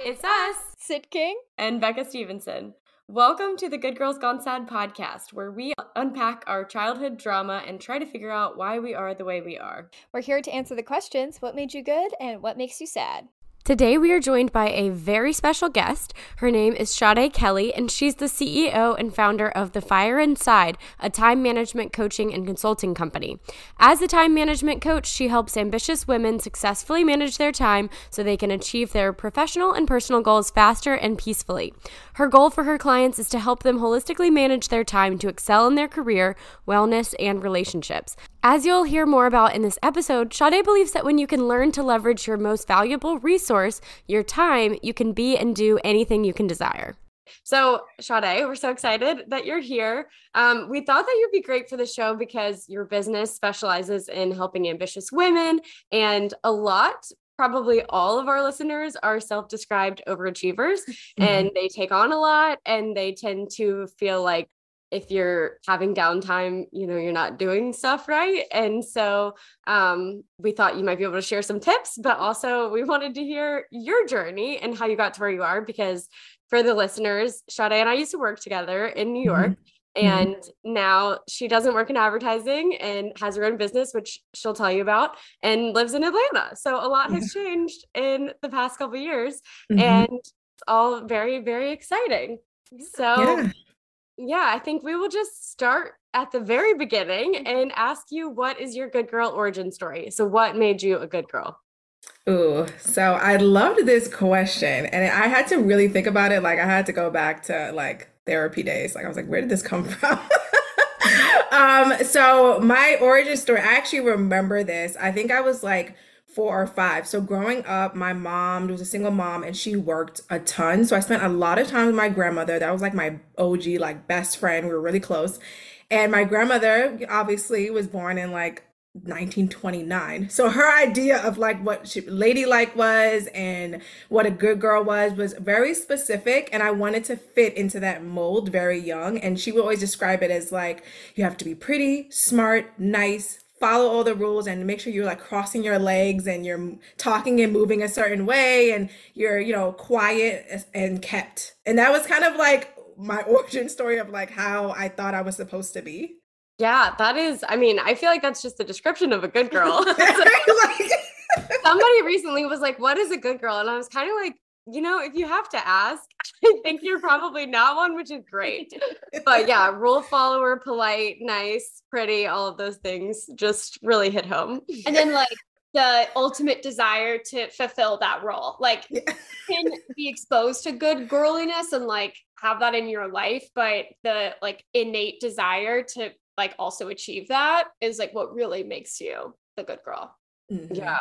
you there, God? It's us, Syd King and Becca Stephenson. Welcome to the Good Girls Gone Sad podcast, where we unpack our childhood drama and try to figure out why we are the way we are. We're here to answer the questions what made you good and what makes you sad. Today, we are joined by a very special guest. Her name is Sade Kelly, and she's the CEO and founder of The Fire Inside, a time management coaching and consulting company. As a time management coach, she helps ambitious women successfully manage their time so they can achieve their professional and personal goals faster and peacefully. Her goal for her clients is to help them holistically manage their time to excel in their career, wellness, and relationships. As you'll hear more about in this episode, Sade believes that when you can learn to leverage your most valuable resource, your time, you can be and do anything you can desire. So, Sade, we're so excited that you're here. Um, we thought that you'd be great for the show because your business specializes in helping ambitious women, and a lot, probably all of our listeners, are self described overachievers mm-hmm. and they take on a lot and they tend to feel like if you're having downtime, you know, you're not doing stuff right. And so um, we thought you might be able to share some tips, but also we wanted to hear your journey and how you got to where you are. Because for the listeners, Sade and I used to work together in New York. Mm-hmm. mm-hmm. And now she doesn't work in advertising and has her own business, which she'll tell you about, and lives in Atlanta. So a lot has changed in the past couple years, mm-hmm. and it's all very, very exciting. So yeah yeah, I think we will just start at the very beginning mm-hmm. and ask you what is your good girl origin story? So, what made you a good girl? Ooh, so I loved this question and I had to really think about it. Like, I had to go back to like therapy days. Like, I was like, where did this come from? um, so my origin story, I actually remember this. I think I was like four or five. So growing up, my mom was a single mom and she worked a ton. So I spent a lot of time with my grandmother. That was like my OG, like best friend. We were really close. And my grandmother obviously was born in like 1929. So her idea of like what she, ladylike was and what a good girl was was very specific and I wanted to fit into that mold very young and she would always describe it as like you have to be pretty, smart, nice, follow all the rules and make sure you're like crossing your legs and you're talking and moving a certain way and you're you know quiet and kept. And that was kind of like my origin story of like how i thought i was supposed to be. Yeah that is i mean i feel like that's just the description of a good girl. Somebody recently was like what is a good girl? And i was kind of like you know, if you have to ask, I think you're probably not one, which is great. but yeah, rule follower, polite, nice, pretty, all of those things just really hit home. And then like the ultimate desire to fulfill that role. Like yeah. can be exposed to good girliness and like have that in your life, but the like innate desire to like also achieve that is like what really makes you the good girl. Mm-hmm. Yeah.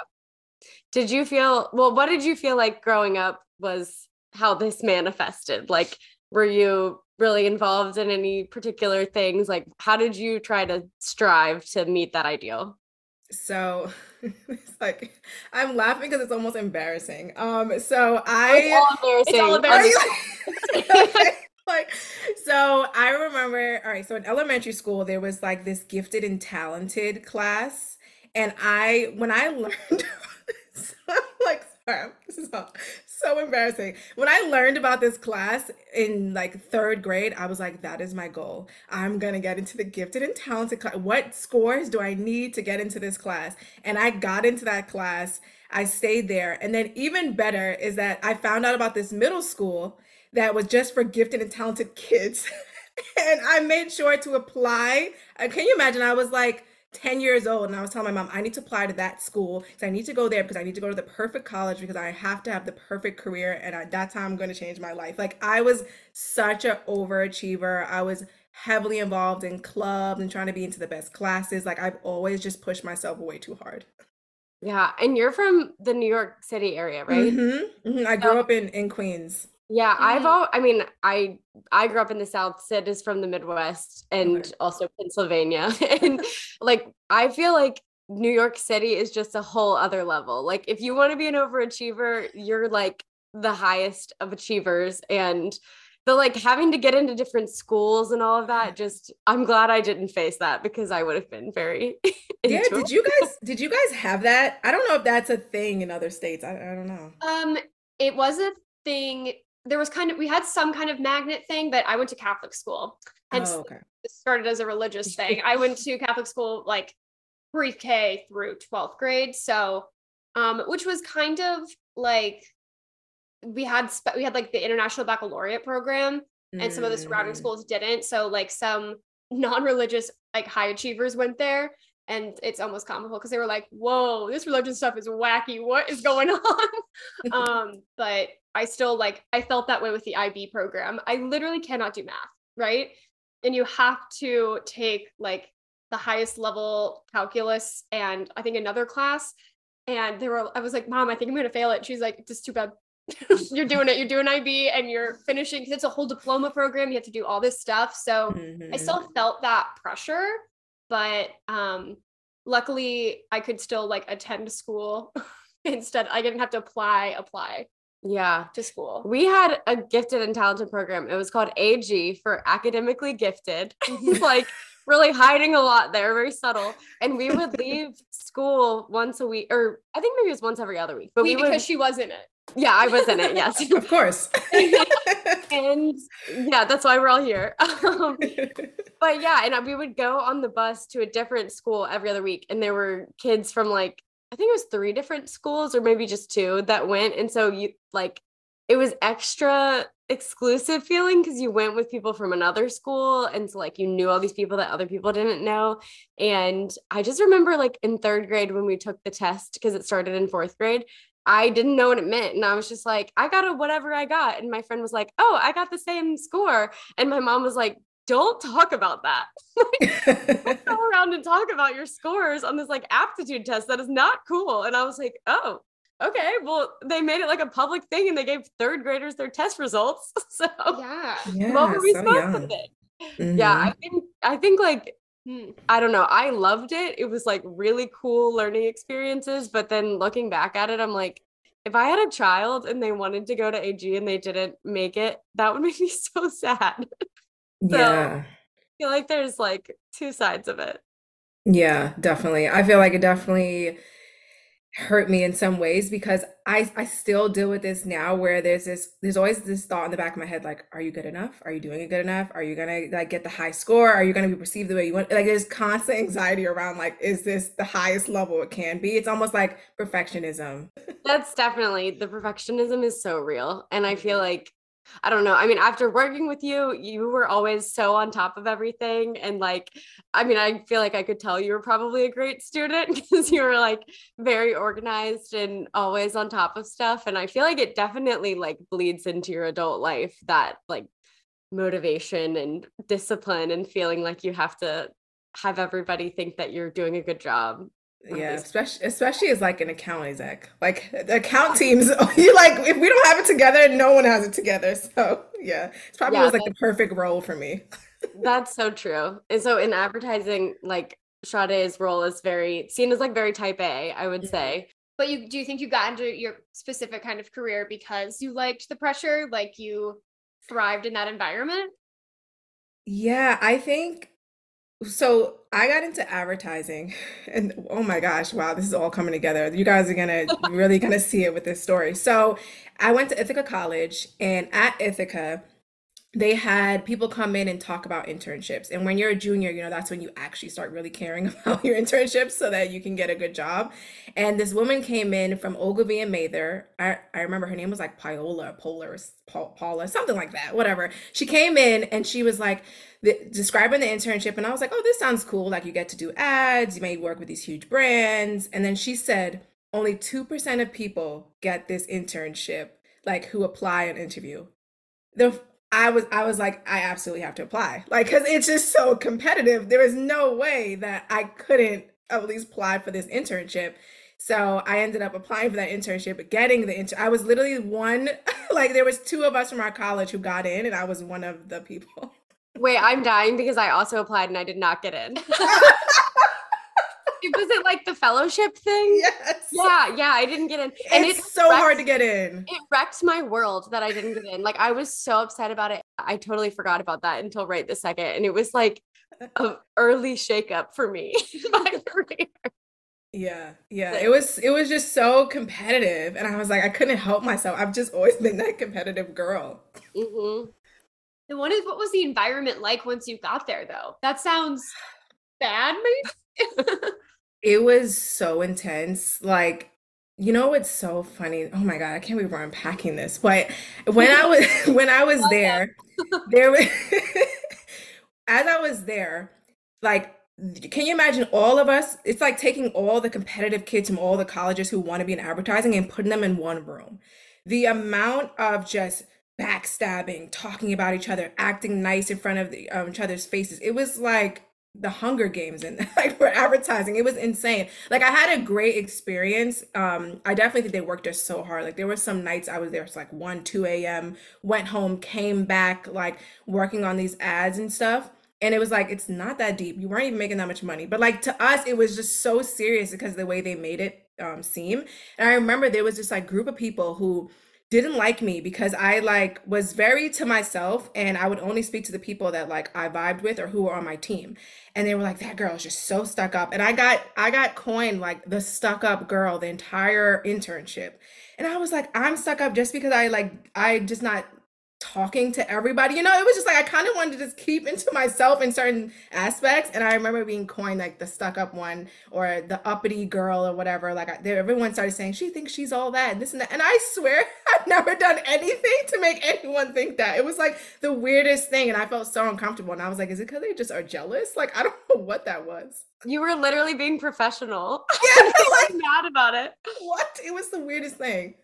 Did you feel well, what did you feel like growing up was how this manifested? Like, were you really involved in any particular things? Like, how did you try to strive to meet that ideal? So it's like I'm laughing because it's almost embarrassing. Um, so I it's all embarrassing. It's all embarrassing. like so I remember all right, so in elementary school there was like this gifted and talented class. And I when I learned like is all, so embarrassing. When I learned about this class in like third grade, I was like, that is my goal. I'm going to get into the gifted and talented class. What scores do I need to get into this class? And I got into that class. I stayed there. And then, even better is that I found out about this middle school that was just for gifted and talented kids. and I made sure to apply. Uh, can you imagine? I was like, 10 years old and I was telling my mom, I need to apply to that school because I need to go there because I need to go to the perfect college because I have to have the perfect career and at that time I'm going to change my life. Like I was such an overachiever. I was heavily involved in clubs and trying to be into the best classes. Like I've always just pushed myself way too hard. Yeah, and you're from the New York City area, right? Mm-hmm. Mm-hmm. I grew up in in Queens. Yeah, I've all I mean, I I grew up in the South. Syd is from the Midwest and also Pennsylvania. and like I feel like New York City is just a whole other level. Like if you want to be an overachiever, you're like the highest of achievers and the like having to get into different schools and all of that just i'm glad i didn't face that because i would have been very yeah did you guys did you guys have that i don't know if that's a thing in other states i, I don't know um it was a thing. There was kind of we had some kind of magnet thing, but I went to Catholic school. and Oh, okay. it started as a religious thing. I went to Catholic school like pre-K through 12th grade. So um which was kind of like we had spe- we had like the international baccalaureate program and some of the surrounding Mm. schools didn't. So like some non-religious like high achievers went there and it's almost comical because they were like, "Whoa, this religion stuff is wacky. What is going on?" um, but I still like I felt that way with the IB program. I literally cannot do math, right? And you have to take like the highest level calculus and I think another class. And they were I was like, "Mom, I think I'm going to fail it." She's like, "Just too bad." you're doing it. You're doing IB and you're finishing because it's a whole diploma program. You have to do all this stuff. So I Mhm. still felt that pressure, but um luckily I could still like attend school instead. I didn't have to apply, apply Yeah. to school. We had a gifted and talented program. It was called AG for academically gifted, like really hiding a lot there, very subtle. And we would leave school once a week, or I think maybe it was once every other week. But we we, because would, she was in it. yeah, I was in it. Yes. of course. and yeah, that's why we're all here. Um, but yeah, and we would go on the bus to a different school every other week, and there were kids from like I think it was three different schools or maybe just two that went, and so you like it was extra exclusive feeling because you went with people from another school, and so like you knew all these people that other people didn't know, and I just remember like in third grade when we took the test because it started in fourth grade. I didn't know what it meant. And I was just like, I got a whatever I got. And my friend was like, Oh, I got the same score. And my mom was like, Don't talk about that. Go around and talk about your scores on this like aptitude test. That is not cool. And I was like, Oh, okay. Well, they made it like a public thing and they gave third graders their test results. So Yeah. yeah, what were we so supposed young. to think? Yeah, Mhm. I think I think like Hmm. I don't know. I loved it. It was like really cool learning experiences. But then looking back at it, I'm like, if I had a child and they wanted to go to AG and they didn't make it, that would make me so sad. I yeah. feel like there's like two sides of it. Yeah, definitely. I feel like it definitely hurt me in some ways because I I still deal with this now where there's this there's always this thought in the back of my head like are you good enough? Are you doing it good enough? Are you gonna like get the high score? Are you gonna be perceived the way you want? Like there's constant anxiety around like is this the highest level it can be? It's almost like perfectionism. That's definitely the perfectionism is so real. And I feel like, I don't know. I mean, after working with you, you were always so on top of everything. And like, I mean, I feel like I could tell you were probably a great student because you were like very organized and always on top of stuff. And I feel like it definitely like bleeds into your adult life that like motivation and discipline and feeling like you have to have everybody think that you're doing a good job. Yeah, especially especially as like an account exec. Like the account teams, you like if we don't have it together, no one has it together. So yeah, it's probably Yeah, was like the perfect role for me. That's so true. And so in advertising, like Sade's role is very seen as like very type A, I would Mhm. say. But you do you think you got into your specific kind of career because you liked the pressure? Like you thrived in that environment? Yeah, I think so. I got into advertising, and oh my gosh, wow, this is all coming together. You guys are gonna really gonna see it with this story. So, I went to Ithaca College, and at Ithaca, they had people come in and talk about internships. And when you're a junior, you know, that's when you actually start really caring about your internships so that you can get a good job. And this woman came in from Ogilvy and Mather. I, I remember her name was like Paola, Polar, Pa- Paula, something like that, whatever. She came in and she was like the, describing the internship. And I was like, oh, this sounds cool. Like you get to do ads, you may work with these huge brands. And then she said, only 2% of people get this internship, like who apply an interview. The I was I was like I absolutely have to apply. Like cuz it's just so competitive. There is no way that I couldn't at least apply for this internship. So I ended up applying for that internship, getting the intern. I was literally one like there was two of us from our college who got in and I was one of the people. Wait, I'm dying because I also applied and I did not get in. was it like the fellowship thing? yes. Yeah, yeah, I didn't get in. And it's it so hard to get in. It wrecked my world that I didn't get in. Like I was so upset about it. I totally forgot about that until right this second. And it was like an early shakeup for me my. Yeah, yeah. It was it was just so competitive, and I was like, I couldn't help myself. I've just always been that competitive girl. Mm-hmm. And what is what was the environment like once you got there, though? That sounds bad, maybe. it was so intense. Like you know what's so funny? Oh my God, I can't believe we're unpacking this. But when I was when I was there, there was as I was there, like can you imagine all of us? It's like taking all the competitive kids from all the colleges who want to be in advertising and putting them in one room. The amount of just backstabbing, talking about each other, acting nice in front of the, um, each other's faces. It was like the Hunger Games and like for advertising. It was insane. Like I had a great experience. Um, I definitely think they worked us so hard. Like there were some nights I was there, it's like 1, 2 a.m., went home, came back, like working on these ads and stuff. And it was like, it's not that deep. You weren't even making that much money. But like to us, it was just so serious because the way they made it um, seem. And I remember there was this like group of people who didn't like me because I like was very to myself and I would only speak to the people that like I vibed with or who were on my team. And they were like, that girl is just so stuck up. And I got I got coined like the stuck up girl the entire internship. And I was like, I'm stuck up just because I like I just not talking to everybody. You know, it was just like I kind of wanted to just keep into myself in certain aspects. And I remember being coined like the stuck up one or the uppity girl or whatever. Like I, everyone started saying she thinks she's all that and this and that. And I swear I've never done anything to make anyone think that. It was like the weirdest thing, and I felt so uncomfortable. And I was like, is it because they just are jealous? Like I don't know what that was. You were literally being professional. Yeah, like mad about it. What? It was the weirdest thing.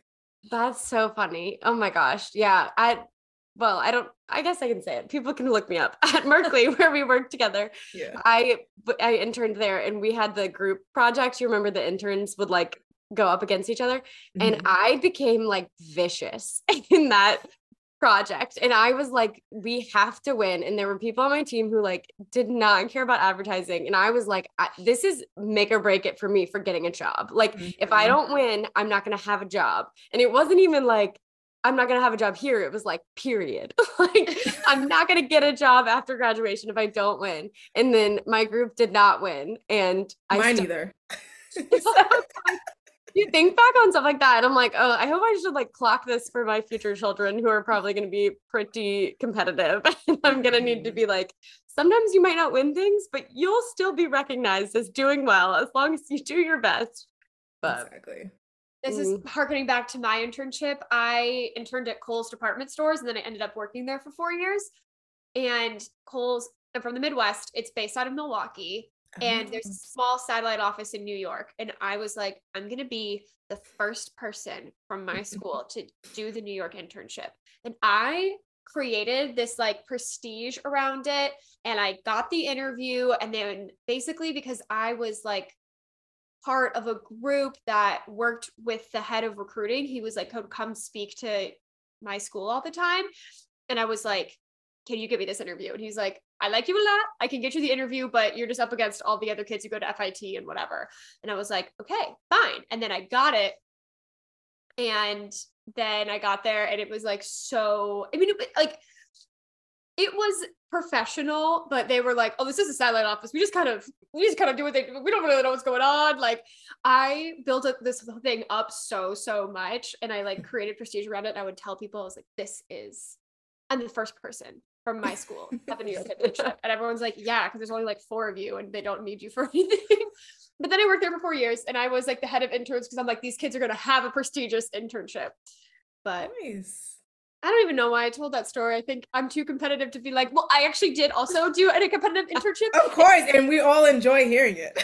That's so funny. Oh my gosh. Yeah. I well, I don't, I guess I can say it. People can look me up at Merkley where we worked together. Yeah. I, I interned there and we had the group project. You remember the interns would like go up against each other. Mm-hmm. And I became like vicious in that project. And I was like, we have to win. And there were people on my team who like did not care about advertising. And I was like, this is make or break it for me for getting a job. Like, mm-hmm. if I mm-hmm. don't win, I'm not going to have a job. And it wasn't even like, I'm not going to have a job here. It was like, period. like, I'm not going to get a job after graduation if I don't win. And then my group did not win. And I mine st- either. you think back on stuff like that, and I'm like, oh, I hope I should like clock this for my future children who are probably going to be pretty competitive. I'm going to need to mm-hmm. be like, sometimes you might not win things, but you'll still be recognized as doing well as long as you do your best. But exactly. This mm. is mm-hmm. harkening back to my internship. I interned at Kohl's department stores and then I ended up working there for four years. And Kohl's, I'm from the Midwest, it's based out of Milwaukee. And there's a oh. small satellite office in New York. And I was like, I'm going to be the first person from my school to do the New York internship. And I created this like prestige around it and I got the interview and then basically because I was like part of a group that worked with the head of recruiting. He was like, come speak to my school all the time. And I was like, can you give me this interview? And he's like, I like you a lot. I can get you the interview, but you're just up against all the other kids who go to FIT and whatever. And I was like, okay, fine. And then I got it. And then I got there and it was like so, I mean, like, it was professional, but they were like, "Oh, this is a satellite office. We just kind of, we just kind of do what they. do. We don't really know what's going on." Like, I built up this thing up so so much, and I like created prestige around it. And I would tell people, I was like, "This is, I'm the first person from my school at the New York internship," and everyone's like, "Yeah," because there's only like four of you, and they don't need you for anything. but then I worked there for four years, and I was like the head of interns because I'm like, these kids are gonna have a prestigious internship. But nice I don't even know why I told that story. I think I'm too competitive to be like, well, I actually did also do a competitive internship. Of course, and we all enjoy hearing it.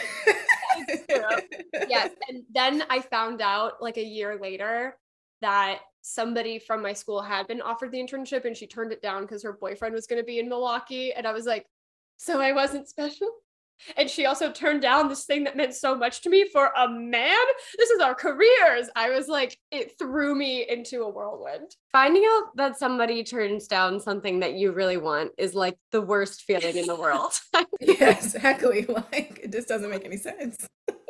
yes, and then I found out like a year later that somebody from my school had been offered the internship and she turned it down because her boyfriend was going to be in Milwaukee and I was like, so I wasn't special. And she also turned down this thing that meant so much to me for a man. This is our careers. I was like, it threw me into a whirlwind. Finding out that somebody turns down something that you really want is like the worst feeling in the world. yeah, exactly. Like, it just doesn't make any sense.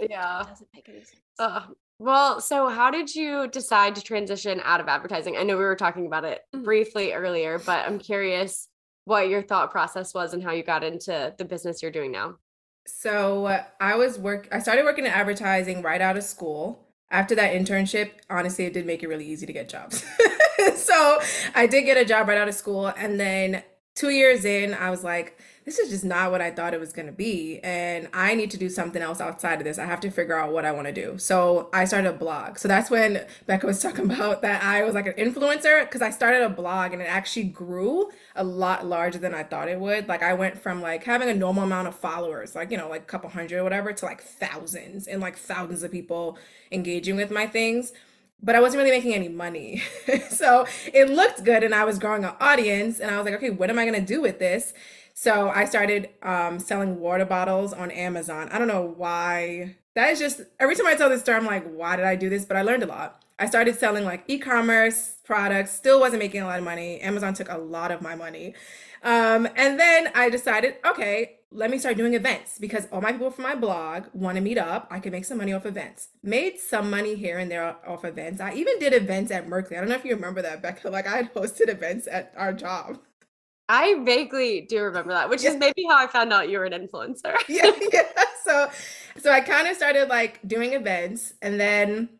Yeah. It doesn't make any sense. Uh, well, so how did you decide to transition out of advertising? I know we were talking about it mm-hmm. briefly earlier, but I'm curious what your thought process was and how you got into the business you're doing now. So uh, I was work I started working in advertising right out of school. After that internship, honestly, it did make it really easy to get jobs. so I did get a job right out of school. And then two years in, I was like, this is just not what I thought it was going to be. And I need to do something else outside of this. I have to figure out what I want to do. So I started a blog. So that's when Becca was talking about that I was like an influencer because I started a blog and it actually grew a lot larger than I thought it would. Like I went from like having a normal amount of followers, like, you know, like a couple hundred or whatever, to like thousands and like thousands of people engaging with my things but I wasn't really making any money. so it looked good and I was growing an audience and I was like, okay, what am I going to do with this? So I started um, selling water bottles on Amazon. I don't know why. That is just every time I tell this story, I'm like, why did I do this? But I learned a lot. I started selling like e-commerce products, still wasn't making a lot of money. Amazon took a lot of my money. Um, and then I decided, okay, let me start doing events because all my people from my blog want to meet up. I can make some money off events. Made some money here and there off events. I even did events at Merkley. I don't know if you remember that, Becca. Like I had hosted events at our job. I vaguely do remember that, which yeah. is maybe how I found out you were an influencer. yeah, yeah. So, so I kind of started like doing events, and then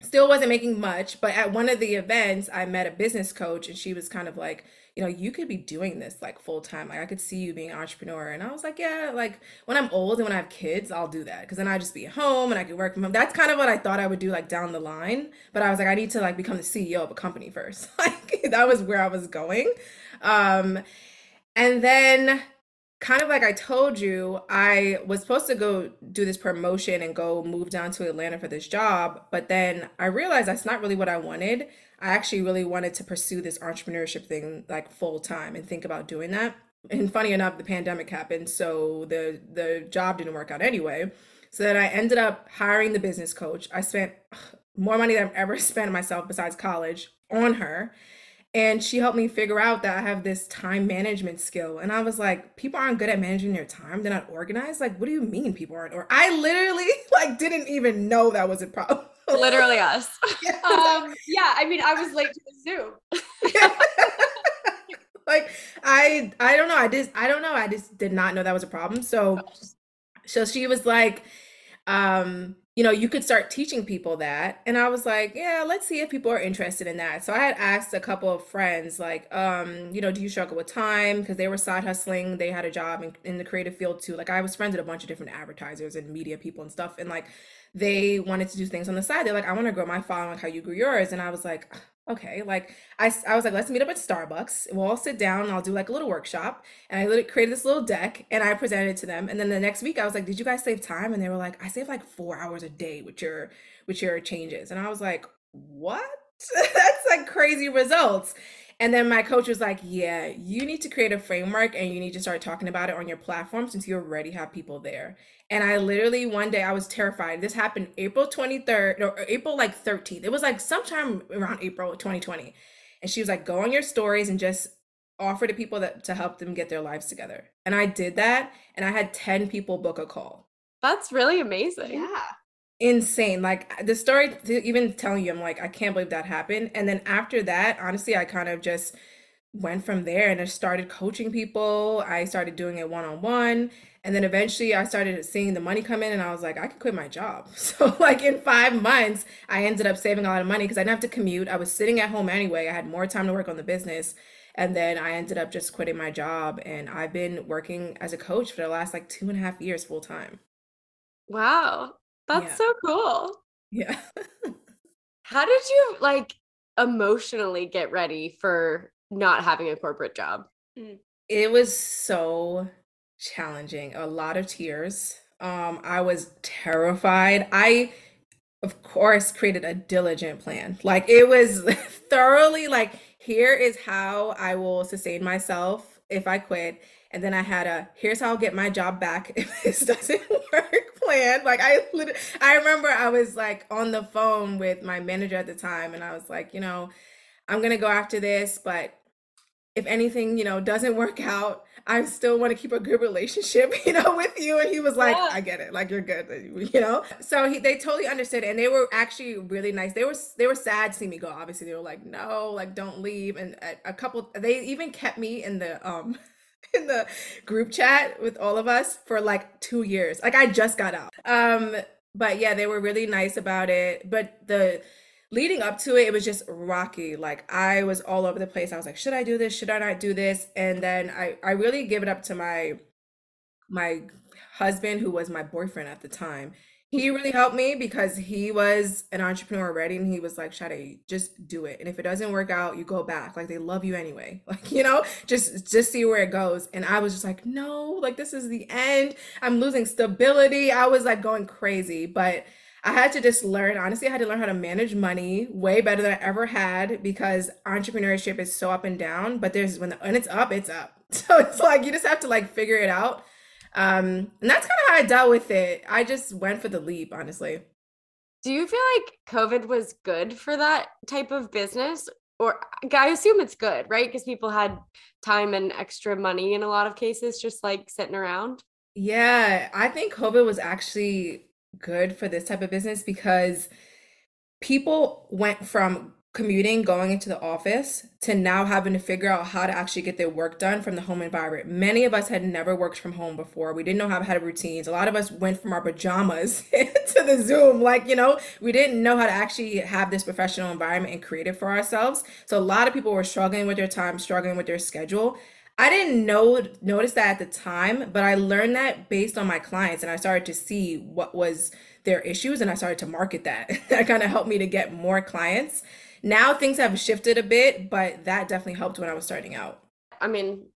still wasn't making much. But at one of the events, I met a business coach, and she was kind of like, you know, you could be doing this like full time. Like I could see you being an entrepreneur. And I was like, yeah, like when I'm old and when I have kids, I'll do that. Cause then I just be at home and I could work from home. That's kind of what I thought I would do like down the line. But I was like, I need to like become the CEO of a company first. like that was where I was going. Um, and then kind of like I told you, I was supposed to go do this promotion and go move down to Atlanta for this job, but then I realized that's not really what I wanted. I actually really wanted to pursue this entrepreneurship thing like full time and think about doing that. And funny enough, the pandemic happened, so the the job didn't work out anyway. So then I ended up hiring the business coach. I spent more money than I've ever spent myself besides college on her and she helped me figure out that I have this time management skill. And I was like, people aren't good at managing their time. They're not organized. Like, what do you mean people aren't? Or I literally like didn't even know that was a problem. Literally us. Yeah. Um, yeah. I mean, I was late to the Zoom. like I I don't know. I just I don't know. I just did not know that was a problem. So so she was like, um, you know, you could start teaching people that. And I was like, yeah, let's see if people are interested in that. So I had asked a couple of friends, like, um, you know, do you struggle with time? Because they were side hustling. They had a job in, in the creative field too. Like I was friends with a bunch of different advertisers and media people and stuff. And like they wanted to do things on the side. They're like, I want to grow my following like how you grew yours. And I was like, okay like I, I was like let's meet up at starbucks. We'll all sit down and i'll do like a little workshop and i created this little deck and i presented it to them and then the next week i was like did you guys save time? And they were like i save like four hours a day with your with your changes. And i was like what? That's like crazy results and then my coach was like, Yeah, you need to create a framework and you need to start talking about it on your platform since you already have people there. And I literally one day I was terrified. This happened April 23rd or April like 13th. It was like sometime around April 2020. And she was like, Go on your stories and just offer to people that to help them get their lives together. And I did that and I had 10 people book a call. That's really amazing. Yeah insane. Like the story, even telling you, I'm like, I can't believe that happened. And then after that, honestly, I kind of just went from there and I started coaching people. I started doing it one on one. And then eventually I started seeing the money come in and I was like, I could quit my job. So, like, in five months, I ended up saving a lot of money because I didn't have to commute. I was sitting at home anyway. I had more time to work on the business. And then I ended up just quitting my job. And I've been working as a coach for the last like two and a half years full time. Wow. That's yeah. so cool. Yeah. How did you like emotionally get ready for not having a corporate job? Mm. It was so challenging. A lot of tears. Um, I was terrified. I of course created a diligent plan. Like it was thoroughly like here is how I will sustain myself if I quit and then I had a here's how I'll get my job back if this doesn't work plan. Like I literally, I remember I was like on the phone with my manager at the time and I was like, you know, I'm to go after this, but if anything, you know, doesn't work out, I still want to keep a good relationship, you know, with you. And he was like, yeah. I get it. Like you're good, you know? So he, they totally understood. And they were actually really nice. They were, they were sad to see me go. Obviously they were like, no, like don't leave. And a, a couple, they even kept me in the, um, in the group chat with all of us for like two years. Like I just got out. Um, but yeah, they were really nice about it. But the leading up to it, it was just rocky. Like I was all over the place. I was like, should I do this? Should I not do this? And then I I really give it up to my my husband who was my boyfriend at the time he really helped me because he was an entrepreneur already and he was like Sade, just do it. And if it doesn't work out you go back. Like they love you anyway. Like you know just just see where it goes. And I was just like no like this is the end. I'm losing stability. I was like going crazy but I had to just learn honestly I had to learn how to manage money way better than I ever had because entrepreneurship is so up and down but there's when the, when it's up it's up. So it's like you just have to like figure it out um, and that's kind of how I dealt with it. I just went for the leap, honestly. Do you feel like COVID was good for that type of business? Or I assume it's good, right? Because people had time and extra money in a lot of cases, just like sitting around. Yeah, I think COVID was actually good for this type of business because people went from commuting, going into the office, to now having to figure out how to actually get their work done from the home environment. Many of us had never worked from home before. We didn't know how to have routines. A lot of us went from our pajamas to the Zoom. Like, you know, we didn't know how to actually have this professional environment and create it for ourselves. So a lot of people were struggling with their time, struggling with their schedule. I didn't know notice that at the time, but I learned that based on my clients and I started to see what was their issues and I started to market that. that kind of helped me to get more clients. Now things have shifted a bit, but that definitely helped when I was starting out. I mean,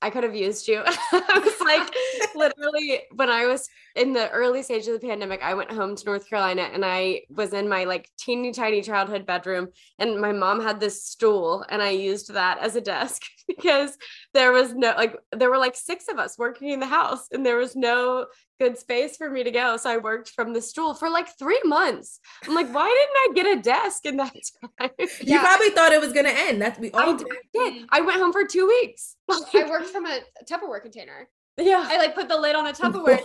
I could have used you. I was like, literally, when I was in the early stage of the pandemic, I went home to North Carolina and I was in my like teeny tiny childhood bedroom. And my mom had this stool, and I used that as a desk because there was no, like, there were like six of us working in the house, and there was no good space for me to go. So I worked from the stool for like three months. I'm like, why didn't I get a desk in that time? You probably thought it was gonna end. That's we all I did. did. I went home for two weeks. I worked from a Tupperware container. Yeah. I like put the lid on a Tupperware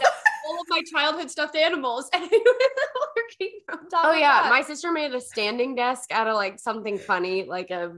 all of my childhood stuffed animals and working from top. Oh yeah. That. My sister made a standing desk out of like something funny, like a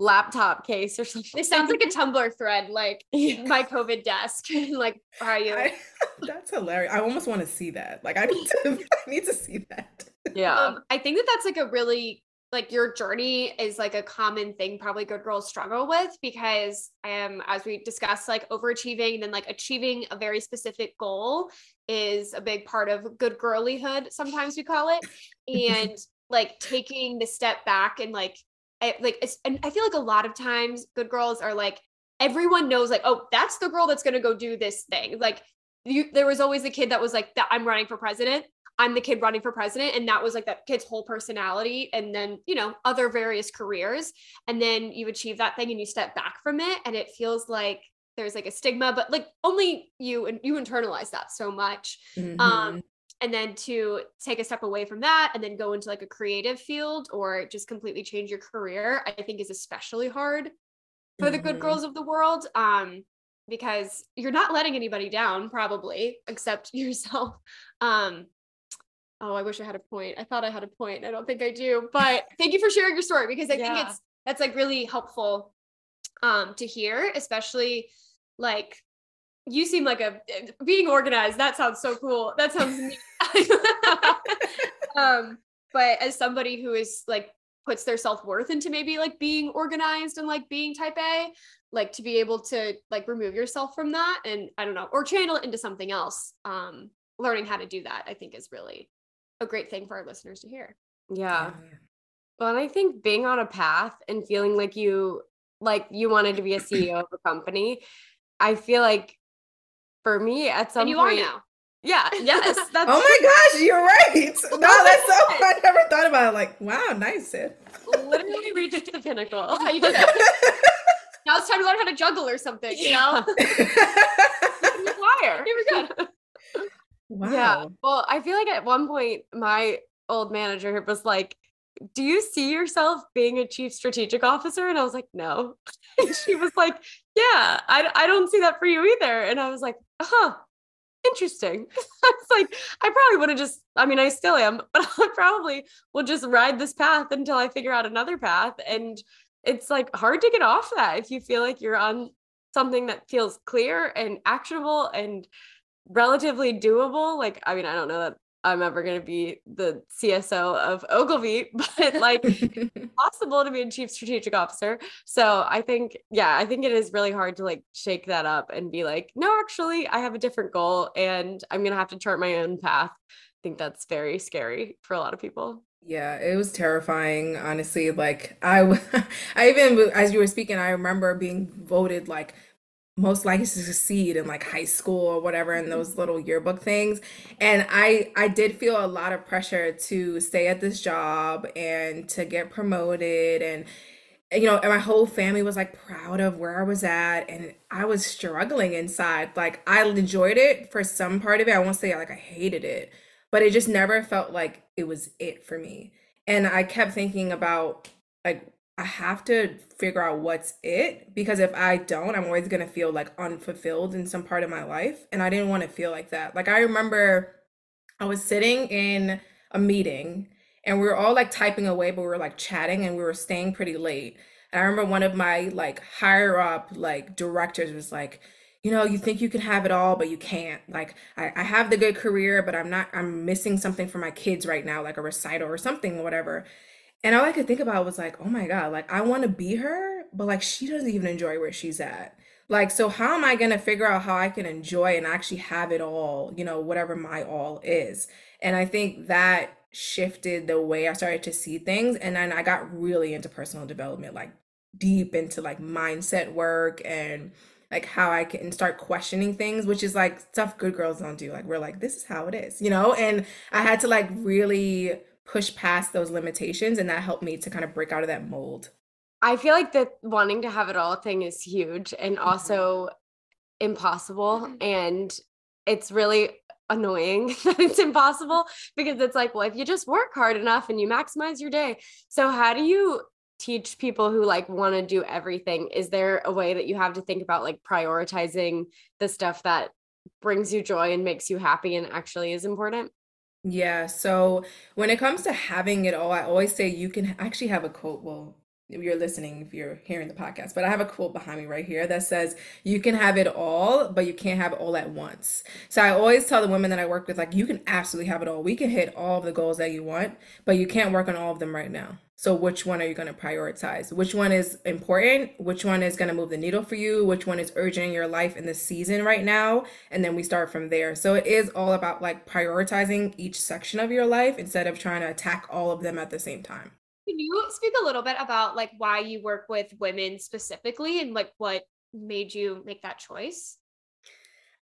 laptop case or something. It sounds like a Tumblr thread, like yeah. my COVID desk. like, how are you? I, that's hilarious. I almost want to see that. Like, I need to, I need to see that. Yeah. Um, I think that that's like a really like your journey is like a common thing probably good girls struggle with because um as we discussed like overachieving and then like achieving a very specific goal is a big part of good girlyhood sometimes we call it and like taking the step back and like I, like and I feel like a lot of times good girls are like everyone knows like oh that's the girl that's going to go do this thing. Like you there was always a kid that was like that I'm running for president. I'm the kid running for president and that was like that kid's whole personality and then you know other various careers and then you achieve that thing and you step back from it and it feels like there's like a stigma but like only you and you internalize that so much. Mm-hmm. um and then to take a step away from that and then go into like a creative field or just completely change your career i think is especially hard for mm-hmm. the good mm-hmm. girls of the world um because you're not letting anybody down probably except yourself um oh i wish i had a point i thought i had a point i don't think i do but thank you for sharing your story because i yeah. think it's that's like really helpful um to hear especially like you seem like a being organized that sounds so cool. That sounds um but as somebody who is like puts their self-worth into maybe like being organized and like being type a like to be able to like remove yourself from that and i don't know or channel it into something else um learning how to do that i think is really a great thing for our listeners to hear. Yeah. Well and i think being on a path and feeling like you like you wanted to be a ceo of a company i feel like for me at some and you point, are now. Yeah. Yes. That's oh my gosh, you're right. No, that's so. I never thought about it. Like, wow, nice, Syd. Literally reached the pinnacle. Yeah, you did that. now it's time to learn how to juggle or something. You know. Fire. You were good. Wow. Yeah. Well, I feel like at one point my old manager was like, do you see yourself being a chief strategic officer? And I was like, no. And she was like, yeah, I, I don't see that for you either. And I was like, huh, interesting. I was like, I probably would have just, I mean, I still am, but I probably will just ride this path until I figure out another path. And it's like hard to get off that if you feel like you're on something that feels clear and actionable and relatively doable. Like, I mean, I don't know that I'm ever going to be the CSO of Ogilvy, but like possible to be a chief strategic officer. So I think, yeah, I think it is really hard to like shake that up and be like, no, actually, I have a different goal and I'm going to have to chart my own path. I think that's very scary for a lot of people. Yeah, it was terrifying, honestly. Like I, I even as you were speaking, I remember being voted like most likely to succeed in like high school or whatever in those little yearbook things. And i i did feel a lot of pressure to stay at this job and to get promoted. And you know and my whole family was like proud of where i was at. And i was struggling inside. Like i enjoyed it for some part of it. I won't say like i hated it but it just never felt like it was it for me. And i kept thinking about like I have to figure out what's it because if I don't, I'm always going to feel like unfulfilled in some part of my life. And I didn't want to feel like that. Like, I remember I was sitting in a meeting and we were all like typing away, but we were like chatting and we were staying pretty late. And I remember one of my like higher up like directors was like, you know, you think you can have it all, but you can't. Like, I, I have the good career, but I'm not, I'm missing something for my kids right now, like a recital or something, whatever. And all I could think about was like, oh my God, like I want to be her, but like she doesn't even enjoy where she's at. Like, so how am I going to figure out how I can enjoy and actually have it all, you know, whatever my all is? And I think that shifted the way I started to see things. And then I got really into personal development, like deep into like mindset work and like how I can start questioning things, which is like stuff good girls don't do. Like, we're like, this is how it is, you know? And I had to like really push past those limitations and that helped me to kind of break out of that mold i feel like the wanting to have it all thing is huge and mm-hmm. also mm-hmm. impossible and it's really annoying that it's impossible because it's like well if you just work hard enough and you maximize your day so how do you teach people who like want to do everything is there a way that you have to think about like prioritizing the stuff that brings you joy and makes you happy and actually is important yeah, so when it comes to having it all, I always say you can actually have a quote. Well, you're listening, if you're hearing the podcast, but I have a quote behind me right here that says, You can have it all, but you can't have it all at once. So I always tell the women that I work with, like, you can absolutely have it all. We can hit all of the goals that you want, but you can't work on all of them right now. So which one are you going to prioritize? Which one is important? Which one is going to move the needle for you? Which one is urgent in your life in the season right now? And then we start from there. So it is all about like prioritizing each section of your life instead of trying to attack all of them at the same time. Can you speak a little bit about like why you work with women specifically and like what made you make that choice?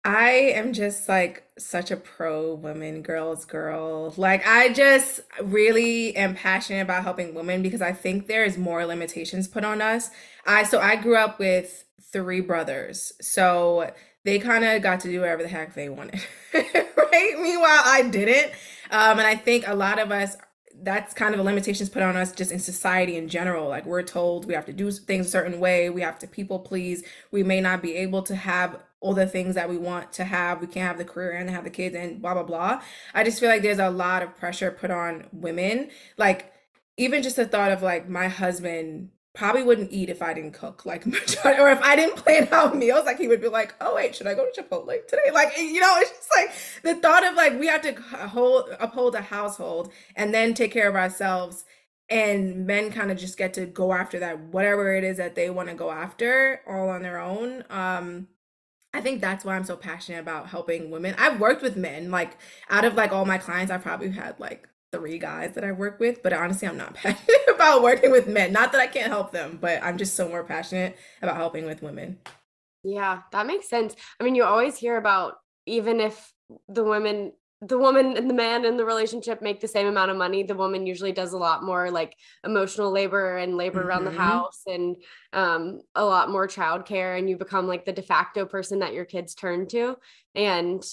I am just like such a pro women, girls, girl. Like, I just really am passionate about helping women because I think there is more limitations put on us. I so I grew up with three brothers, so they kind of got to do whatever the heck they wanted, right? Meanwhile, I didn't, um, and I think a lot of us that's kind of the limitations put on us just in society in general. Like we're told we have to do things a certain way, we have to people please. We may not be able to have all the things that we want to have. We can't have the career and have the kids and blah blah blah. I just feel like there's a lot of pressure put on women. Like even just the thought of like my husband probably wouldn't eat if I didn't cook like or if I didn't plan out meals like he would be like oh wait should I go to Chipotle today like you know it's just like the thought of like we have to hold uphold a household and then take care of ourselves and men kind of just get to go after that whatever it is that they want to go after all on their own um I think that's why I'm so passionate about helping women. I've worked with men, like out of like all my clients, I've probably had like three guys that I work with, but honestly, I'm not passionate about working with men. Not that I can't help them, but I'm just so more passionate about helping with women. Yeah, that makes sense. I mean, you always hear about even if the women the woman and the man in the relationship make the same amount of money the woman usually does a lot more like emotional labor and labor mm-hmm. around the mm-hmm. house and um, a lot more childcare and you become like the de facto person that your kids turn to and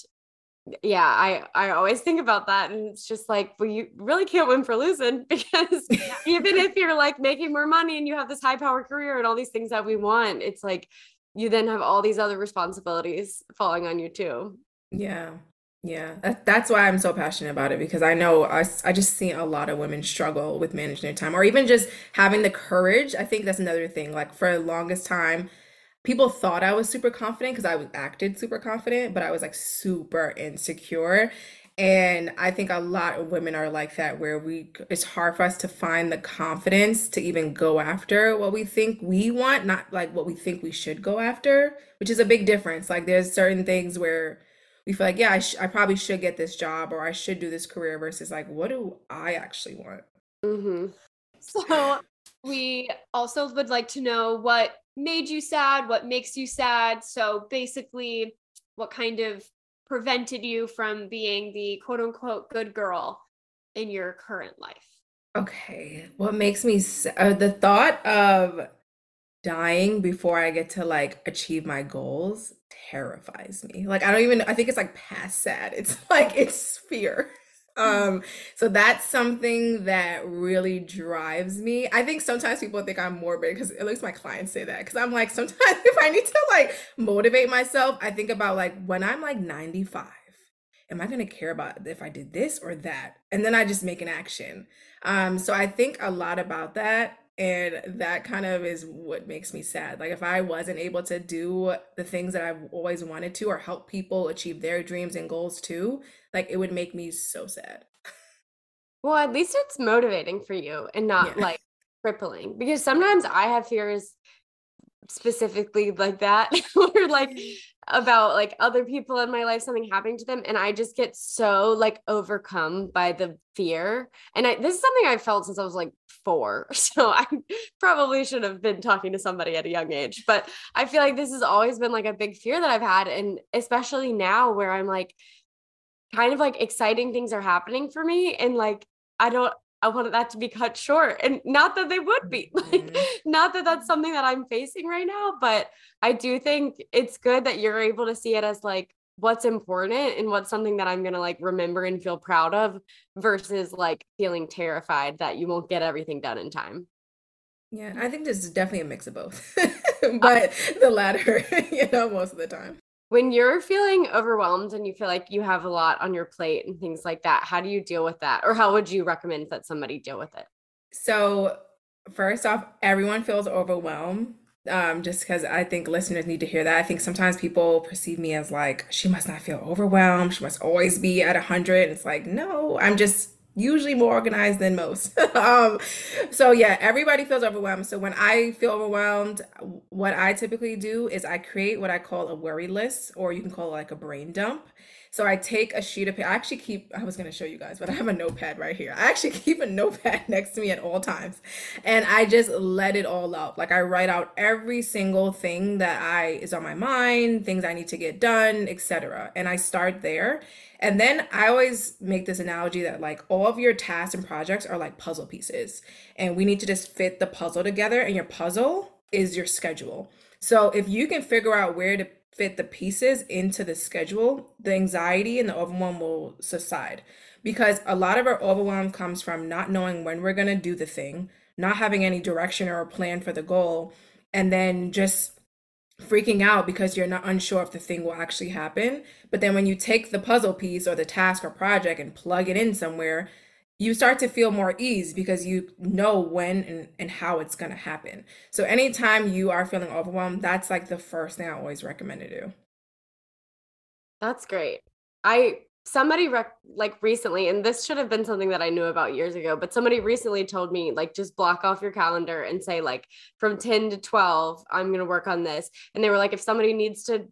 yeah i i always think about that and it's just like well you really can't win for losing because even if you're like making more money and you have this high power career and all these things that we want it's like you then have all these other responsibilities falling on you too yeah yeah, that, that's why I'm so passionate about it because I know I, I just see a lot of women struggle with managing their time or even just having the courage. I think that's another thing. Like for the longest time, people thought I was super confident because I was acted super confident, but I was like super insecure. And I think a lot of women are like that, where we it's hard for us to find the confidence to even go after what we think we want, not like what we think we should go after, which is a big difference. Like there's certain things where we feel like, yeah, I, sh- I probably should get this job or I should do this career versus like, what do I actually want? Mm-hmm. So we also would like to know what made you sad, what makes you sad. So basically, what kind of prevented you from being the quote unquote good girl in your current life? Okay. What makes me uh, the thought of dying before I get to like achieve my goals terrifies me. Like I don't even I think it's like past sad. It's like it's fear. Um, so that's something that really drives me. I think sometimes people think I'm morbid because at least my clients say that. Because I'm like, sometimes if I need to like motivate myself, I think about like when I'm like 95, am I gonna care about if I did this or that? And then I just make an action. Um, so I think a lot about that. And that kind of is what makes me sad. Like if I wasn't able to do the things that I've always wanted to or help people achieve their dreams and goals too, like it would make me so sad. Well, at least it's motivating for you and not yeah. like crippling because sometimes I have fears specifically like that or like about like other people in my life something happening to them and i just get so like overcome by the fear. And I, this is something i felt since i was like four. So i probably should have been talking to somebody at a young age but i feel like this has always been like a big fear that i've had and especially now where i'm like kind of like exciting things are happening for me and like i don't I wanted that to be cut short. And not that they would be, like, mm-hmm. not that that's something that I'm facing right now, but I do think it's good that you're able to see it as like what's important and what's something that I'm going to like remember and feel proud of versus like feeling terrified that you won't get everything done in time. Yeah, I think this is definitely a mix of both, but the latter, you know, most of the time when you're feeling overwhelmed and you feel like you have a lot on your plate and things like that, how do you deal with that? Or how would you recommend that somebody deal with it? So, first off, everyone feels overwhelmed. Um, just because I think listeners need to hear that. I think sometimes people perceive me as like, she must not feel overwhelmed. She must always be at 100. It's like, no, I'm just usually more organized than most. um, so yeah, everybody feels overwhelmed. So when I feel overwhelmed, what I typically do is I create what I call a worry list, or you can call it like a brain dump. So I take a sheet of paper. I actually keep, I was going to show you guys, but I have a notepad right here. I actually keep a notepad next to me at all times. And I just let it all out. Like I write out every single thing that I is on my mind, things I need to get done, etc. And I start there. And then I always make this analogy that like all of your tasks and projects are like puzzle pieces. And we need to just fit the puzzle together and your puzzle is your schedule. So if you can figure out where to fit the pieces into the schedule, the anxiety and the overwhelm will subside. Because a lot of our overwhelm comes from not knowing when we're going to do the thing, not having any direction or a plan for the goal, and then just freaking out because you're not unsure if the thing will actually happen. But then when you take the puzzle piece or the task or project and plug it in somewhere, you start to feel more ease because you know when and, and how it's going to happen. So anytime you are feeling overwhelmed, that's like the first thing I always recommend to do. That's great. I somebody rec- like recently and this should have been something that I knew about years ago, but somebody recently told me like just block off your calendar and say like from 10 to 12 I'm going to work on this. And they were like if somebody needs to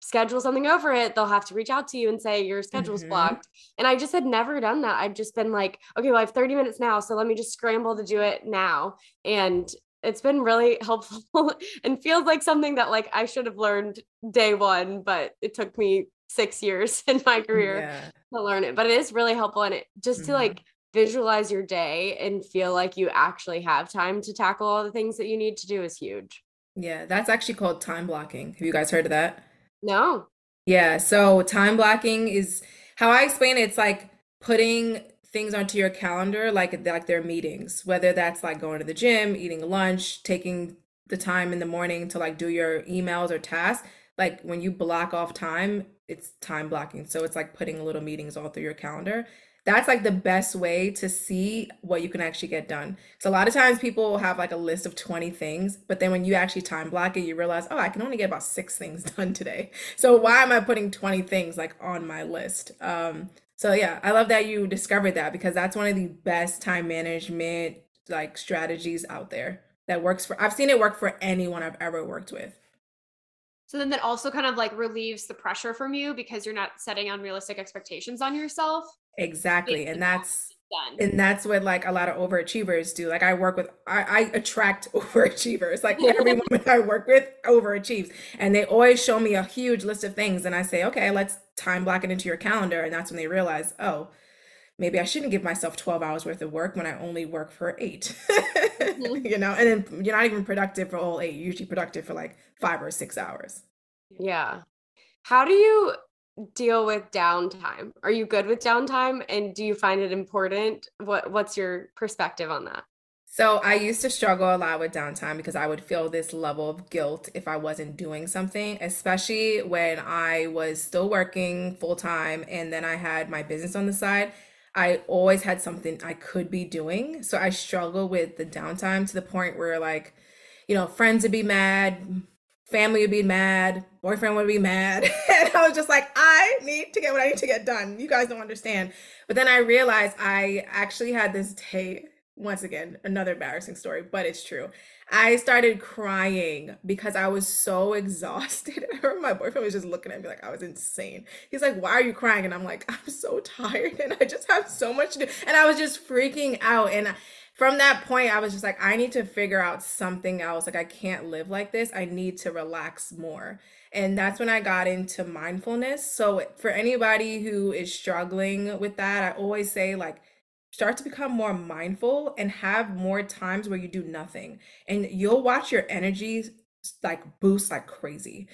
schedule something over it, they'll have to reach out to you and say your schedule's mm-hmm. blocked. And I just had never done that. I'd just been like, okay, well, I have 30 minutes now. So let me just scramble to do it now. And it's been really helpful and feels like something that like I should have learned day one, but it took me six years in my career yeah. to learn it. But it is really helpful. And it just mm-hmm. to like visualize your day and feel like you actually have time to tackle all the things that you need to do is huge. Yeah, that's actually called time blocking. Have you guys heard of that? No. Yeah. So time blocking is how I explain it. It's like putting things onto your calendar, like like their meetings, whether that's like going to the gym, eating lunch, taking the time in the morning to like do your emails or tasks. Like when you block off time, it's time blocking. So it's like putting little meetings all through your calendar. That's like the best way to see what you can actually get done. So a lot of times people have like a list of 20 things, but then when you actually time block it, you realize, oh, I can only get about six things done today. So why am I putting 20 things like on my list? Um, so yeah, I love that you discovered that because that's one of the best time management like strategies out there that works for I've seen it work for anyone I've ever worked with. So then that also kind of like relieves the pressure from you because you're not setting unrealistic expectations on yourself. Exactly. And that's done. And that's what like a lot of overachievers do. Like I work with I, I attract overachievers. Like every woman I work with overachieves. And they always show me a huge list of things. And I say, okay, let's time block it into your calendar. And that's when they realize, oh, maybe I shouldn't give myself 12 hours worth of work when I only work for 8 mm-hmm. you know, and then you're not even productive for all eight. You're usually productive for like five or six hours. Yeah. How do you deal with downtime? Are you good with downtime and do you find it important? What what's your perspective on that? So I used to struggle a lot with downtime because I would feel this level of guilt if I wasn't doing something, especially when I was still working full time and then I had my business on the side. I always had something I could be doing. So I struggle with the downtime to the point where like, you know, friends would be mad, family would be mad, boyfriend would be mad. and I was just like, I need to get what I need to get done. You guys don't understand. But then I realized I actually had this day, once again, another embarrassing story, but it's true. I started crying because I was so exhausted. I remember my boyfriend was just looking at me like I was insane. He's like, Why are you crying? And I'm like, I'm so tired and I just have so much to do. And I was just freaking out. And from that point, I was just like, I need to figure out something else. Like, I can't live like this. I need to relax more. And that's when I got into mindfulness. So, for anybody who is struggling with that, I always say, like, start to become more mindful and have more times where you do nothing. And you'll watch your energy like boost like crazy.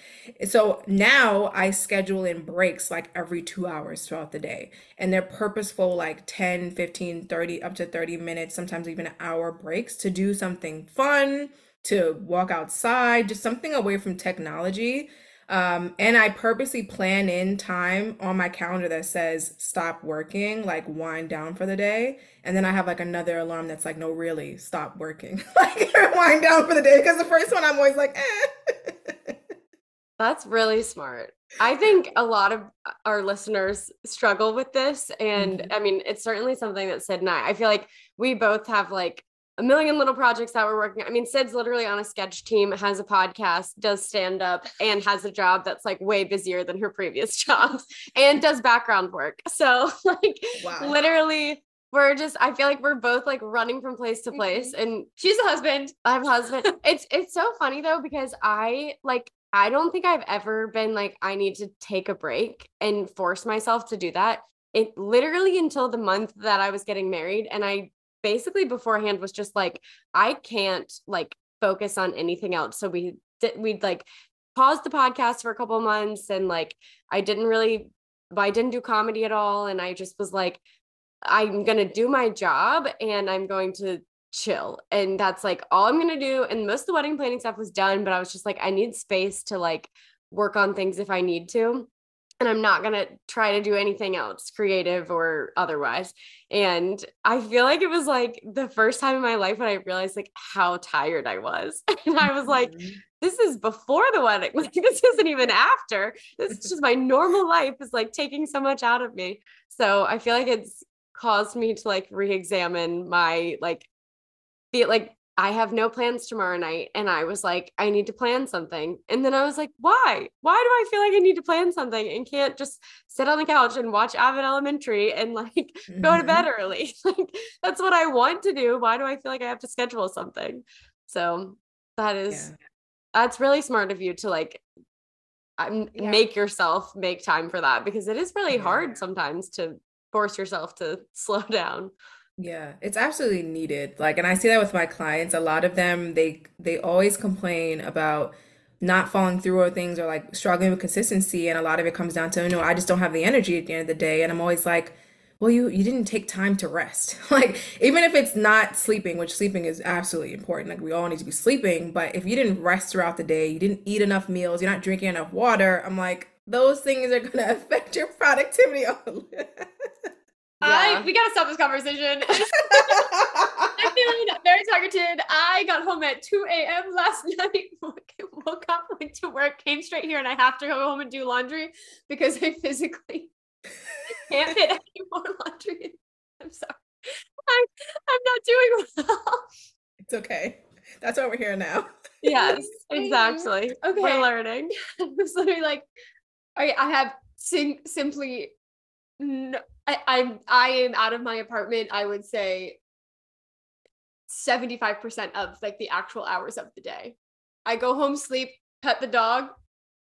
So now I schedule in breaks like every 2 hours throughout the day and they're purposeful like 10, 15, 30 up to 30 minutes, sometimes even an hour breaks to do something fun, to walk outside, just something away from technology um, and I purposely plan in time on my calendar that says stop working, like wind down for the day. And then I have like another alarm that's like, no, really, stop working, like wind down for the day. Because the first one, I'm always like, eh. That's really smart. I think a lot of our listeners struggle with this. And mm-hmm. I mean, it's certainly something that Syd and I, I feel like we both have like a million little projects that we're working. I mean, Syd's literally on a sketch team, has a podcast, does stand up, and has a job that's like way busier than her previous jobs, and does background work. So, like, wow. literally, we're just. I feel like we're both like running from place to place. Mm-hmm. And she's a husband. I'm a husband. it's it's so funny though because I like. I don't think I've ever been like I need to take a break and force myself to do that. It literally until the month that I was getting married and I basically beforehand was just like I can't like focus on anything else. So we did we'd like paused the podcast for a couple months and like I didn't really I didn't do comedy at all. And I just was like I'm going to do my job and I'm going to chill. And that's like all I'm going to do. And most of the wedding planning stuff was done but I was just like I need space to like work on things if I need to and I'm not going to try to do anything else creative or otherwise. And I feel like it was like the first time in my life when I realized like how tired I was. And I was like, mm-hmm. this is before the wedding. Like this isn't even after. This is just my normal life is like taking so much out of me. So I feel like it's caused me to like re-examine my like feel like I have no plans tomorrow night. And I was like, I need to plan something. And then I was like, why? Why do I feel like I need to plan something and can't just sit on the couch and watch Abbott Elementary and like mm-hmm. go to bed mm-hmm. early? like that's what I want to do. Why do I feel like I have to schedule something? So that is yeah. that's really smart of you to like yeah. make yourself make time for that because it is really yeah. hard sometimes to force yourself to slow down. Yeah, it's absolutely needed. Like, and I see that with my clients. A lot of them, they they always complain about not falling through or things or like struggling with consistency. And a lot of it comes down to, know, I just don't have the energy at the end of the day. And I'm always like, well, you you didn't take time to rest. like, even if it's not sleeping, which sleeping is absolutely important. Like, we all need to be sleeping. But if you didn't rest throughout the day, you didn't eat enough meals, you're not drinking enough water, I'm like, those things are gonna affect your productivity. I we gotta stop this conversation. I'm feeling very targeted. I got home at 2 a.m. last night. Woke up, went to work, came straight here, and I have to go home and do laundry because I physically can't fit any more laundry. I'm sorry. I, I'm not doing well. It's okay. That's why we're here now. Yes, exactly. Okay. We're learning. I was literally like, I, I have sim- simply, no, I, I'm, I am out of my apartment. I would say 75% of like the actual hours of the day. I go home, sleep, pet the dog.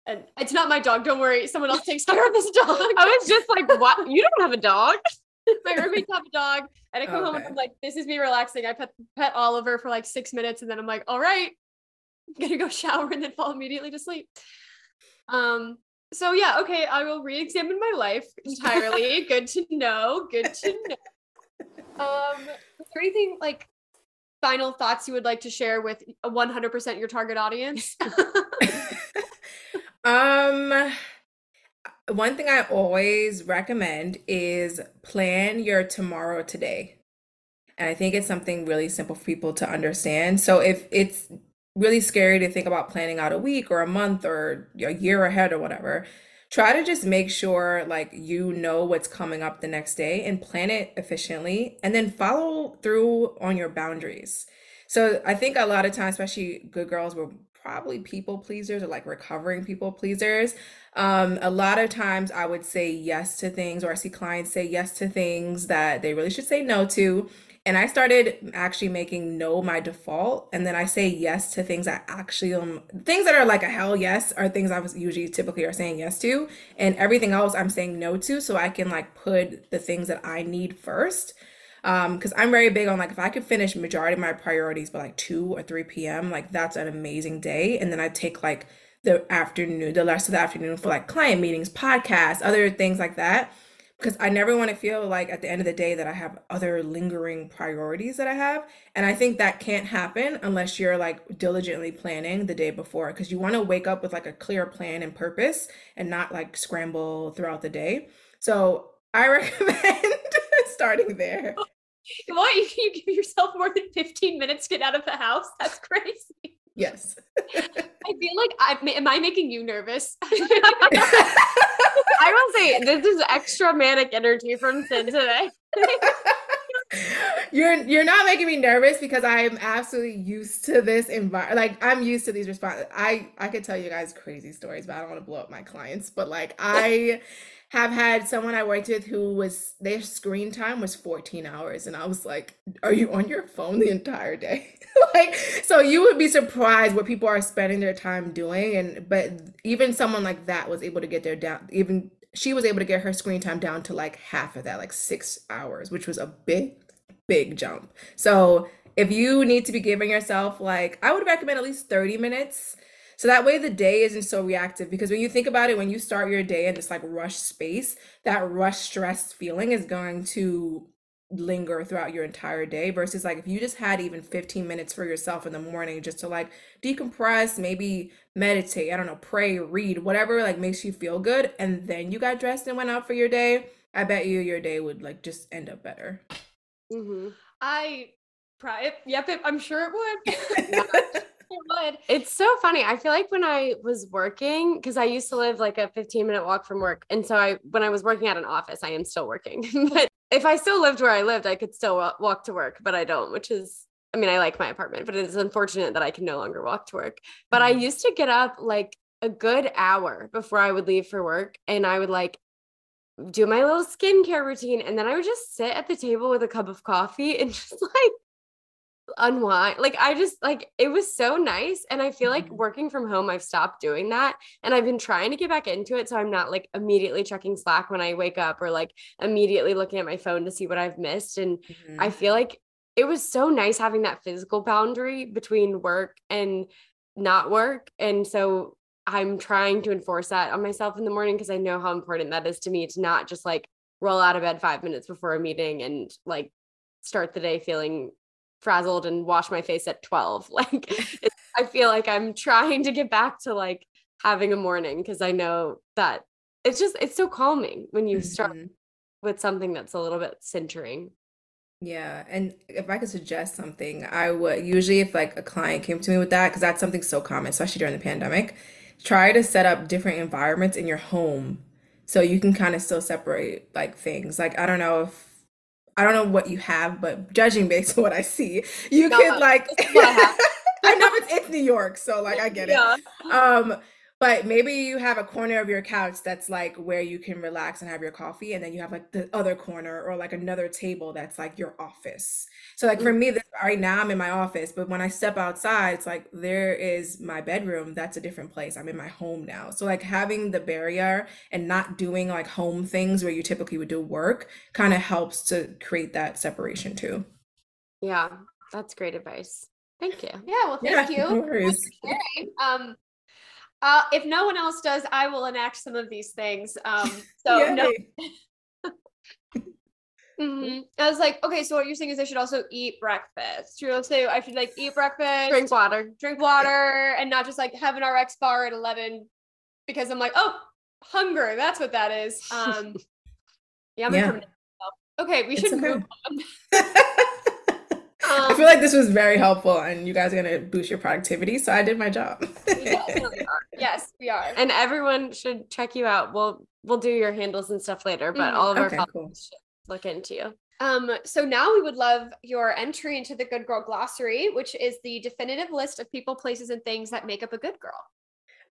And it's not my dog. Don't worry. Someone else takes care of this dog. I was just like, what? You don't have a dog? my roommates have a dog. And I come home and I'm like, this is me relaxing. I pet pet Oliver for like six minutes and then I'm like, all right, I'm gonna go shower and then fall immediately to sleep. Um, so yeah, okay, I will re-examine my life entirely. Good to know. Good to know. Um, is there anything like final thoughts you would like to share with 100% your target audience? um one thing I always recommend is plan your tomorrow today. And I think it's something really simple for people to understand. So if it's really scary to think about planning out a week or a month or a year ahead or whatever, try to just make sure like you know what's coming up the next day and plan it efficiently and then follow through on your boundaries. So I think a lot of times, especially good girls, were probably people pleasers or like recovering people pleasers. Um, a lot of times I would say yes to things, or I see clients say yes to things that they really should say no to. And I started actually making no my default, and then I say yes to things I actually um things that are like a hell yes are things I was usually typically are saying yes to, and everything else I'm saying no to, so I can like put the things that I need first. Um, because I'm very big on like if I could finish majority of my priorities by like 2 or 3 p.m., like that's an amazing day. And then I take like the afternoon, the rest of the afternoon for like client meetings, podcasts, other things like that. Because I never want to feel like at the end of the day that I have other lingering priorities that I have. And I think that can't happen unless you're like diligently planning the day before. Because you want to wake up with like a clear plan and purpose and not like scramble throughout the day. So I recommend starting there. what? You, give yourself more than 15 minutes to get out of the house? That's crazy. Yes. I feel like I am I making you nervous? I will say this is extra manic energy from Syd today. You're you're not making me nervous because I am absolutely used to this environment. Like I'm used to these responses. I I could tell you guys crazy stories, but I don't want to blow up my clients. But like I have had someone I worked with who was their screen time was 14 hours, and I was like, "Are you on your phone the entire day?" like so you would be surprised what people are spending their time doing. And but even someone like that was able to get their down even she was able to get her screen time down to like half of that, like six hours, which was a big, big jump. So if you need to be giving yourself like, I would recommend at least 30 minutes. So that way the day isn't so reactive. Because when you think about it, when you start your day in this like rush space, that rush stress feeling is going to linger throughout your entire day versus like if you just had even 15 minutes for yourself in the morning just to like decompress maybe meditate i don't know pray read whatever like makes you feel good and then you got dressed and went out for your day i bet you your day would like just end up better Mm-hmm. I pri- yep, it, I'm sure it would. it would. It's so funny. I feel like when I was working, because I used to live like a 15 minute walk from work. And so I, when I was working at an office, I am still working. but if I still lived where I lived, I could still walk to work, but I don't, which is, I mean, I like my apartment, but it is unfortunate that I can no longer walk to work. But I Mhm. used to get up like a good hour before I would leave for work and I would like do my little skincare routine. And then I would just sit at the table with a cup of coffee and just like unwind. Like I just like it was so nice. And I feel like Mhm. working from home, I've stopped doing that. And I've been trying to get back into it. So I'm not like immediately checking Slack when I wake up or like immediately looking at my phone to see what I've missed. And Mhm. I feel like it was so nice having that physical boundary between work and not work. And so I'm trying to enforce that on myself in the morning because I know how important that is to me to not just like roll out of bed five minutes before a meeting and like start the day feeling frazzled and wash my face at 12. Like I feel like I'm trying to get back to like having a morning because I know that it's just it's so calming when you start Mhm. with something that's a little bit centering. Yeah, and if I could suggest something, I would usually if like a client came to me with that, because that's something so common, especially during the pandemic, try to set up different environments in your home so you can kind of still separate like things. Like I don't know if I don't know what you have, but judging based on what I see, you No, could like is what I. Know it's it's New York, so like I get it. Um, but maybe you have a corner of your couch that's like where you can relax and have your coffee, and then you have like the other corner or like another table that's like your office. So like for me, this right now I'm in my office, but when I step outside, it's like there is my bedroom. That's a different place. I'm in my home now. So like having the barrier and not doing like home things where you typically would do work kind of helps to create that separation too. Yeah, that's great advice. Thank you. Yeah, well, Yeah, thank no you. worries. Um, uh, if no one else does, I will enact some of these things. Um, so no. Mhm. I was like, okay, so what you're saying is I should also eat breakfast. You're also I should like eat breakfast, Drink water. drink water, and not just like have an RX bar at 11 because I'm like, oh, hunger. That's what that is. Um, yeah, I'm Yeah. Okay, we should okay. move on. I feel like this was very helpful and you guys are gonna boost your productivity, so I did my job. we are. Yes, we are. And everyone should check you out. We'll we'll do your handles and stuff later, but Mhm. all of our Okay, cool. followers should look into you. Um, so now we would love your entry into the Good Girl Glossary, which is the definitive list of people, places, and things that make up a good girl.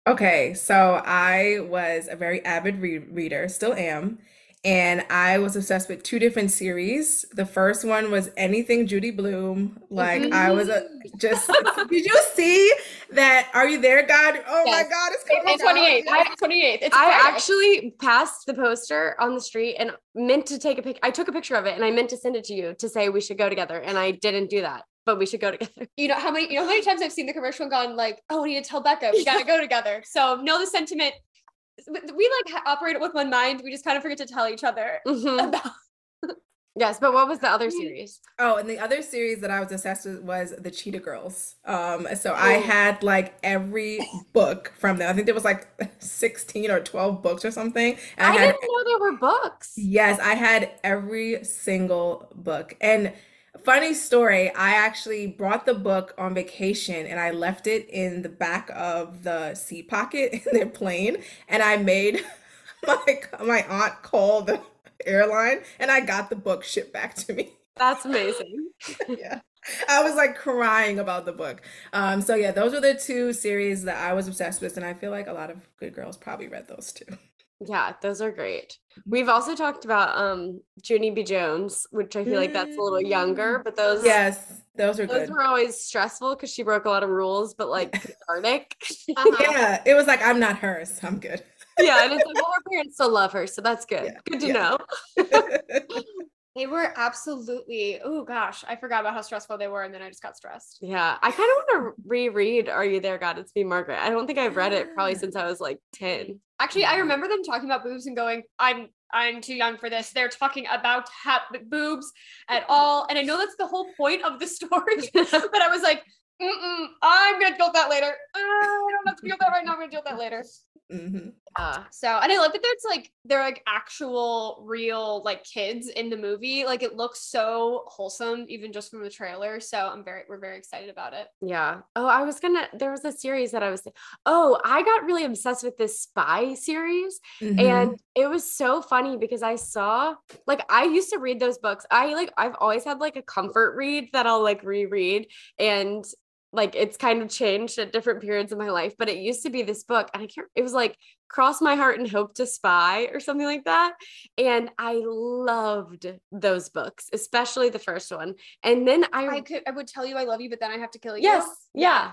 Okay, so I was a very avid re reader, still am, and I was obsessed with two different series. The first one was anything Judy Blume. Like I was a just did you see that Are You There, God? Oh my God, it's coming April out. 28th. I have 28th. It's I Friday. actually passed the poster on the street and meant to take a pic. I took a picture of it and I meant to send it to you to say we should go together, and I didn't do that. But we should go together. you know how many you know how many times I've seen the commercial and gone like, oh, we need to tell Becca we gotta go together. So know the sentiment. We we, like operate with one mind. We just kind of forget to tell each other Mhm. about. Yes, but what was the other series? Oh, and the other series that I was obsessed with was the Cheetah Girls. Um, so I Oh. had like every book from them. I think there was like 16 or 12 books or something. And I I had didn't know there were books. Yes, I had every single book. And funny story, I actually brought the book on vacation and I left it in the back of the seat pocket in their plane. And I made my my aunt call the airline and I got the book shipped back to me. That's amazing. Yeah. I was like crying about the book. Um, so yeah, those were the two series that I was obsessed with, and I feel like a lot of good girls probably read those too. Yeah, those are great. We've also talked about um Junie B. Jones, which I feel like that's a little younger, but those Yes, those were those good. were always stressful because she broke a lot of rules, but like cathartic. Uh-huh. Yeah, it was like I'm not hers. I'm good. yeah, and it's like, well, her parents still love her, so that's good. Yeah, Good to yeah. know. They were absolutely. Oh gosh, I forgot about how stressful they were, and then I just got stressed. Yeah, I kind of want to reread "Are You There, God? It's Me, Margaret." I don't think I've read it probably since I was like ten. Actually, I remember them talking about boobs and going, "I'm I'm too young for this." They're talking about ha- boobs at all, and I know that's the whole point of the story. but I was like, Mm-mm, "I'm gonna deal with that later. Uh, I don't have to deal with that right now. I'm gonna deal with that later." Mhm. Uh, So, and I love that there's like they're like actual real like kids in the movie. Like it looks so wholesome, even just from the trailer. So I'm very we're very excited about it. yeah. Oh, I was gonna. There was a series that I was. Oh, I got really obsessed with this spy series. Mhm. and it was so funny because i saw like i used to read those books i like i've always had like a comfort read that i'll like reread and like it's kind of changed at different periods of my life but it used to be this book and i can't it was like cross my heart and hope to spy or something like that and i loved those books especially the first one and then i, I could I would tell you I love you, but then I have to kill you. yes yeah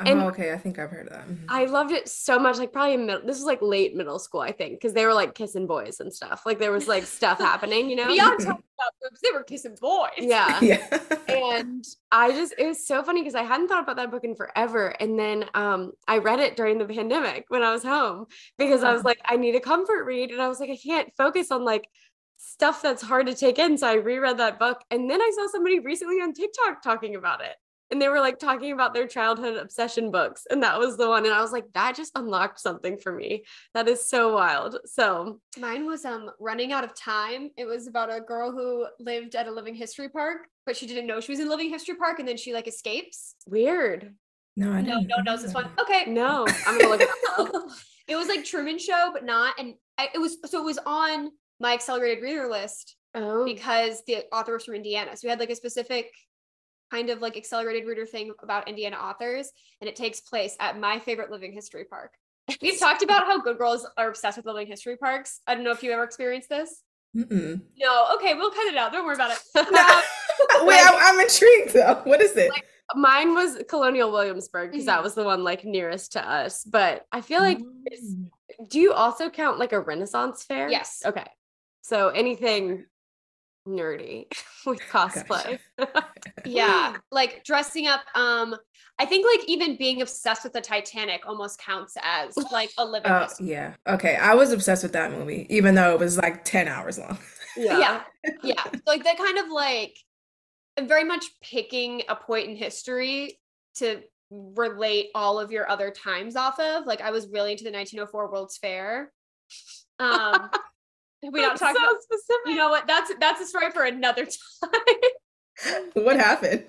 Oh, and- okay, I think I've heard of that. Mhm. I loved it so much. Like probably in middle, this was like late middle school, I think, because they were like kissing boys and stuff. Like there was like stuff happening, you know? Beyond talking about boobs, they were kissing boys. Yeah. Yeah. And I just it was so funny because I hadn't thought about that book in forever. And then um I read it during the pandemic when I was home because I was Uh-huh. like, I need a comfort read. And I was like, I can't focus on like stuff that's hard to take in. So I reread that book. And then I saw somebody recently on TikTok talking about it. and they were like talking about their childhood obsession books. And that was the one. And I was like, that just unlocked something for me. That is so wild. So mine was um running out of time. It was about a girl who lived at a living history park, but she didn't know she was in living history park, and then she like escapes. Weird. No, I no, no knows this one. Okay. No, I'm gonna look it up. it was like Truman Show, but not. And I, it was so it was on my accelerated reader list Oh, because the author was from Indiana. So we had like a specific kind of like accelerated reader thing about Indiana authors, and it takes place at my favorite living history park. We've talked about how good girls are obsessed with living history parks. I don't know if you ever experienced this. Mm-mm. No, okay, we'll cut it out. Don't worry about it. No. Um, Wait, I'm, I'm intrigued though. What is it? Like- mine was Colonial Williamsburg because that Mhm. was the one like nearest to us. But I feel like, is- Mm. do you also count like a Renaissance fair? Yes. Okay. So anything nerdy with cosplay. yeah, like dressing up. Um, I think like even being obsessed with the Titanic almost counts as like a living. Oh, history. yeah. Okay. I was obsessed with that movie, even though it was like 10 hours long. yeah yeah So, like that kind of like very much picking a point in history to relate all of your other times off of like i was really into the 1904 world's fair um we don't talk so about specific. you know what that's that's a story for another time what happened?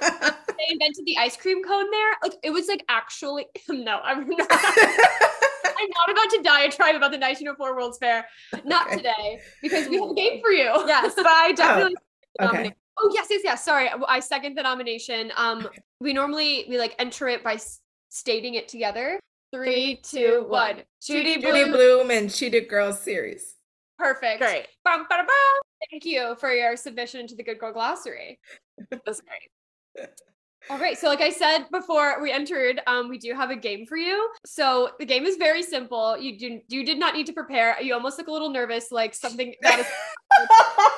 they invented the ice cream cone there like it was like actually no i'm not i'm not about to diatribe about the 1904 world's fair not Okay. today because we have a game for you yes, but I definitely okay. Nominate- Oh yes, yes, yes. Sorry, I- I second the nomination. Um, we normally we like enter it by s- stating it together. Three, two, one. Judy Judy Blume. Blume and Cheetah Girls series. Perfect. Great. Bum, bada, bum. Thank you for your submission to the Good Girl Glossary. That's great. All right. So, like I said before we entered, um, we do have a game for you. So the game is very simple. You do you did not need to prepare. You almost look a little nervous, like something that is.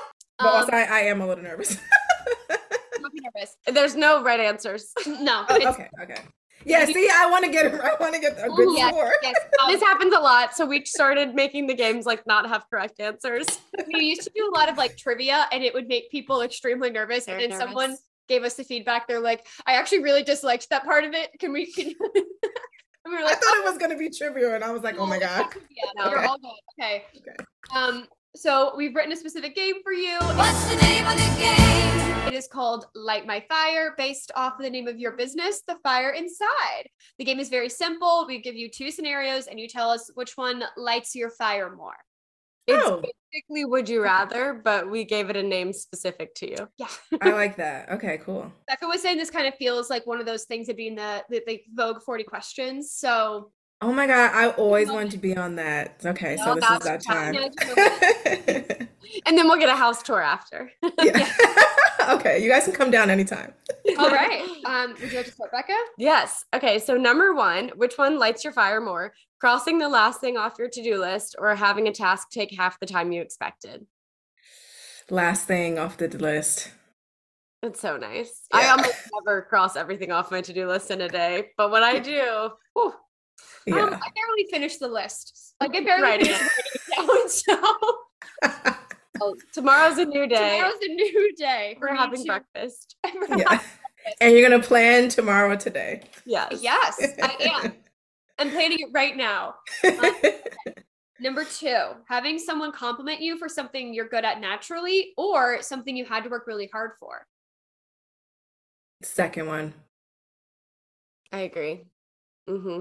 but Um, also, I, I am a little nervous. don't be nervous. There's no right answers. No. it's- okay. Okay. Yeah. See, I want to get. I want to get a good yes, score. yes. Um, this happens a lot. So we started making the games like not have correct answers. we used to do a lot of like trivia and it would make people extremely nervous Very and then someone gave us the feedback they're like i actually really disliked that part of it can we can we were I like thought it was gonna be trivia, and I was like, oh my god. yeah No. you're all good okay Okay. um so we've written a specific game for you What's the name of the game? it is called light my fire based off of the name of your business the fire inside the game is very simple we give you two scenarios and you tell us which one lights your fire more It's Oh, basically would you rather, but we gave it a name specific to you. yeah I like that. Okay, cool. Becca was saying this kind of feels like one of those things that be in the, the, the Vogue 40 questions. So Oh my god, I always wanted to be on that. Okay, so No, this is that time. And then we'll get a house tour after. yeah. okay, you guys can come down anytime. all right. Um, would you like to start, Becca? Yes. Okay. So, number one, which one lights your fire more? Crossing the last thing off your to do list or having a task take half the time you expected? Last thing off the list. It's so nice. I almost never cross everything off my to do list in a day, but when I do, whew, Yeah. Um, I barely finished the list. Like I barely Writing finished writing it down. So tomorrow's a new day. tomorrow's a new day. for We're me having to- breakfast. yeah. And you're gonna plan tomorrow today. Yes. Yes, I am. I'm planning it right now. Number two, having someone compliment you for something you're good at naturally or something you had to work really hard for. Second one. I agree. hmm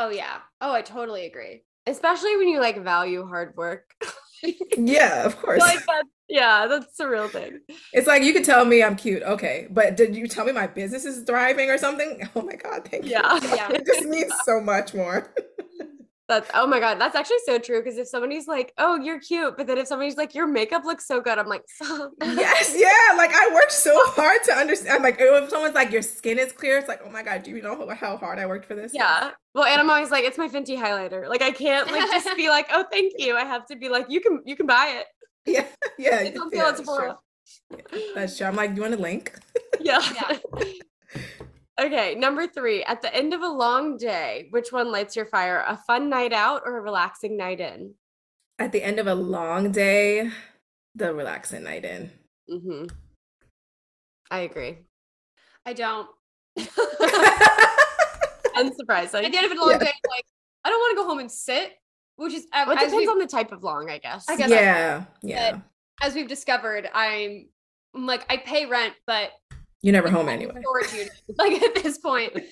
Oh yeah. Oh, I totally agree. Especially when you like value hard work. Yeah, of course. like that, yeah, that's the real thing. It's like you could tell me I'm cute, okay, but did you tell me my business is thriving or something? Oh my god, thank you. Yeah. Yeah. It just means so much more. That's oh my god, that's actually so true. Because if somebody's like, "Oh, you're cute," but then if somebody's like, "Your makeup looks so good," I'm like, "Stop." Yes, yeah. Like I worked so hard to understand. Like oh, if someone's like, your skin is clear, it's like, oh my god, do you know how hard I worked for this? Yeah. Well, and I'm always like, "It's my Fenty highlighter." Like I can't like just be like, "Oh, thank you." I have to be like, "You can you can buy it." Yeah, yeah. It's on yeah, sale at that's Sephora. true. That's true. I'm like, "Do you want a link? Yeah. Yeah. Okay, number three. At the end of a long day, which one lights your fire? A fun night out or a relaxing night in? At the end of a long day, the relaxing night in. Mm-hmm. I agree. I don't. Unsurprising. At the end of a long Yeah. day, like I don't want to go home and sit, which is Well, it depends we've, on the type of long, I guess. I guess yeah, yeah. as we've discovered, I'm, I'm like I pay rent, but You're never home anyway. Like at this point.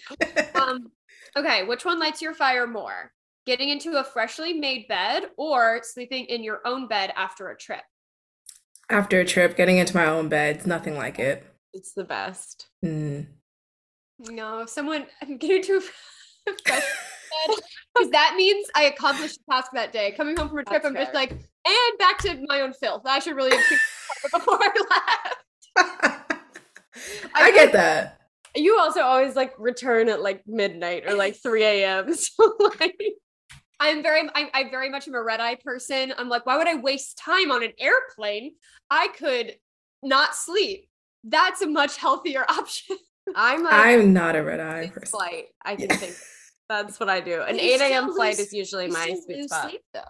Um, okay, which one lights your fire more? Getting into a freshly made bed or sleeping in your own bed after a trip? After a trip, getting into my own bed, it's nothing like it. It's the best. Mm. No, if someone I'm getting to a fresh bed because that means I accomplished the task that day. Coming home from a trip, That's I'm just like, and back to my own filth. I should really have before I left. I get that. You also always like return at like midnight or like 3 a.m. So like I'm very, I, I very much am a red eye person. I'm like, why would I waste time on an airplane? I could not sleep. That's a much healthier option. I'm like I'm not a red eye person. flight. I can Yeah. think that's what I do. An you 8 a.m. flight lose- is usually my sweet spot. sleep, though.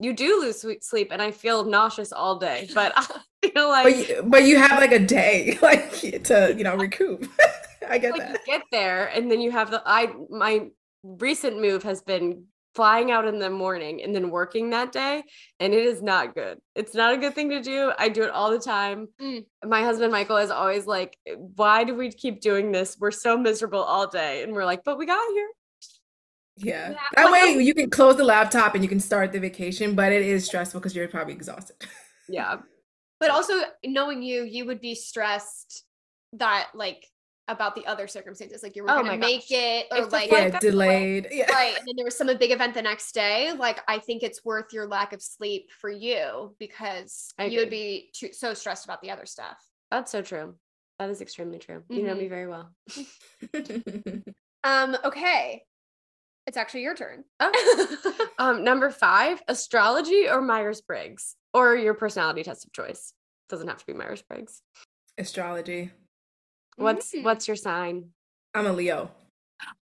You do lose sleep, and I feel nauseous all day, but I feel like But you, but you have like a day like to you know recoup. I get like you that. get there and then you have the I my recent move has been flying out in the morning and then working that day and it is not good. It's not a good thing to do. I do it all the time. Mm. My husband Michael is always like, "Why do we keep doing this? We're so miserable all day." And we're like, "But we got here." Yeah. Yeah, That way you can close the laptop and you can start the vacation, but it is stressful because you're probably exhausted. Yeah. But also knowing you, you would be stressed that like about the other circumstances, like you were Oh gonna make gosh. it or If like Yeah, delayed. Yeah. right, and then there was some big event the next day. Like I think it's worth your lack of sleep for you because I you would be too, so stressed about the other stuff. That's so true. That is extremely true. You know me very well. Um. Okay, it's actually your turn. Oh. um, number five, astrology or Myers Briggs, or your personality test of choice. Doesn't have to be Myers Briggs. Astrology. What's Mm. what's your sign? I'm a Leo,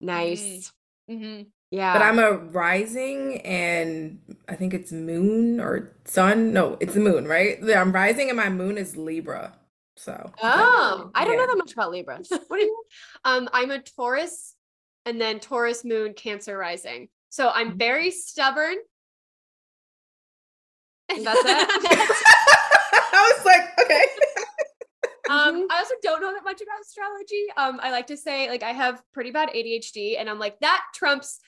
Nice. Mm-hmm. Yeah. but I'm a rising and I think it's moon or sun. No, it's the moon, right? I'm rising and my moon is Libra. So oh, I don't know Yeah. that much about Libra. What do you? Um, I'm a Taurus, and then Taurus Moon, Cancer rising. So I'm very stubborn. That's it? I was like, okay. um, I also don't know that much about astrology. Um, I like to say like I have pretty bad ADHD, and I'm like that trumps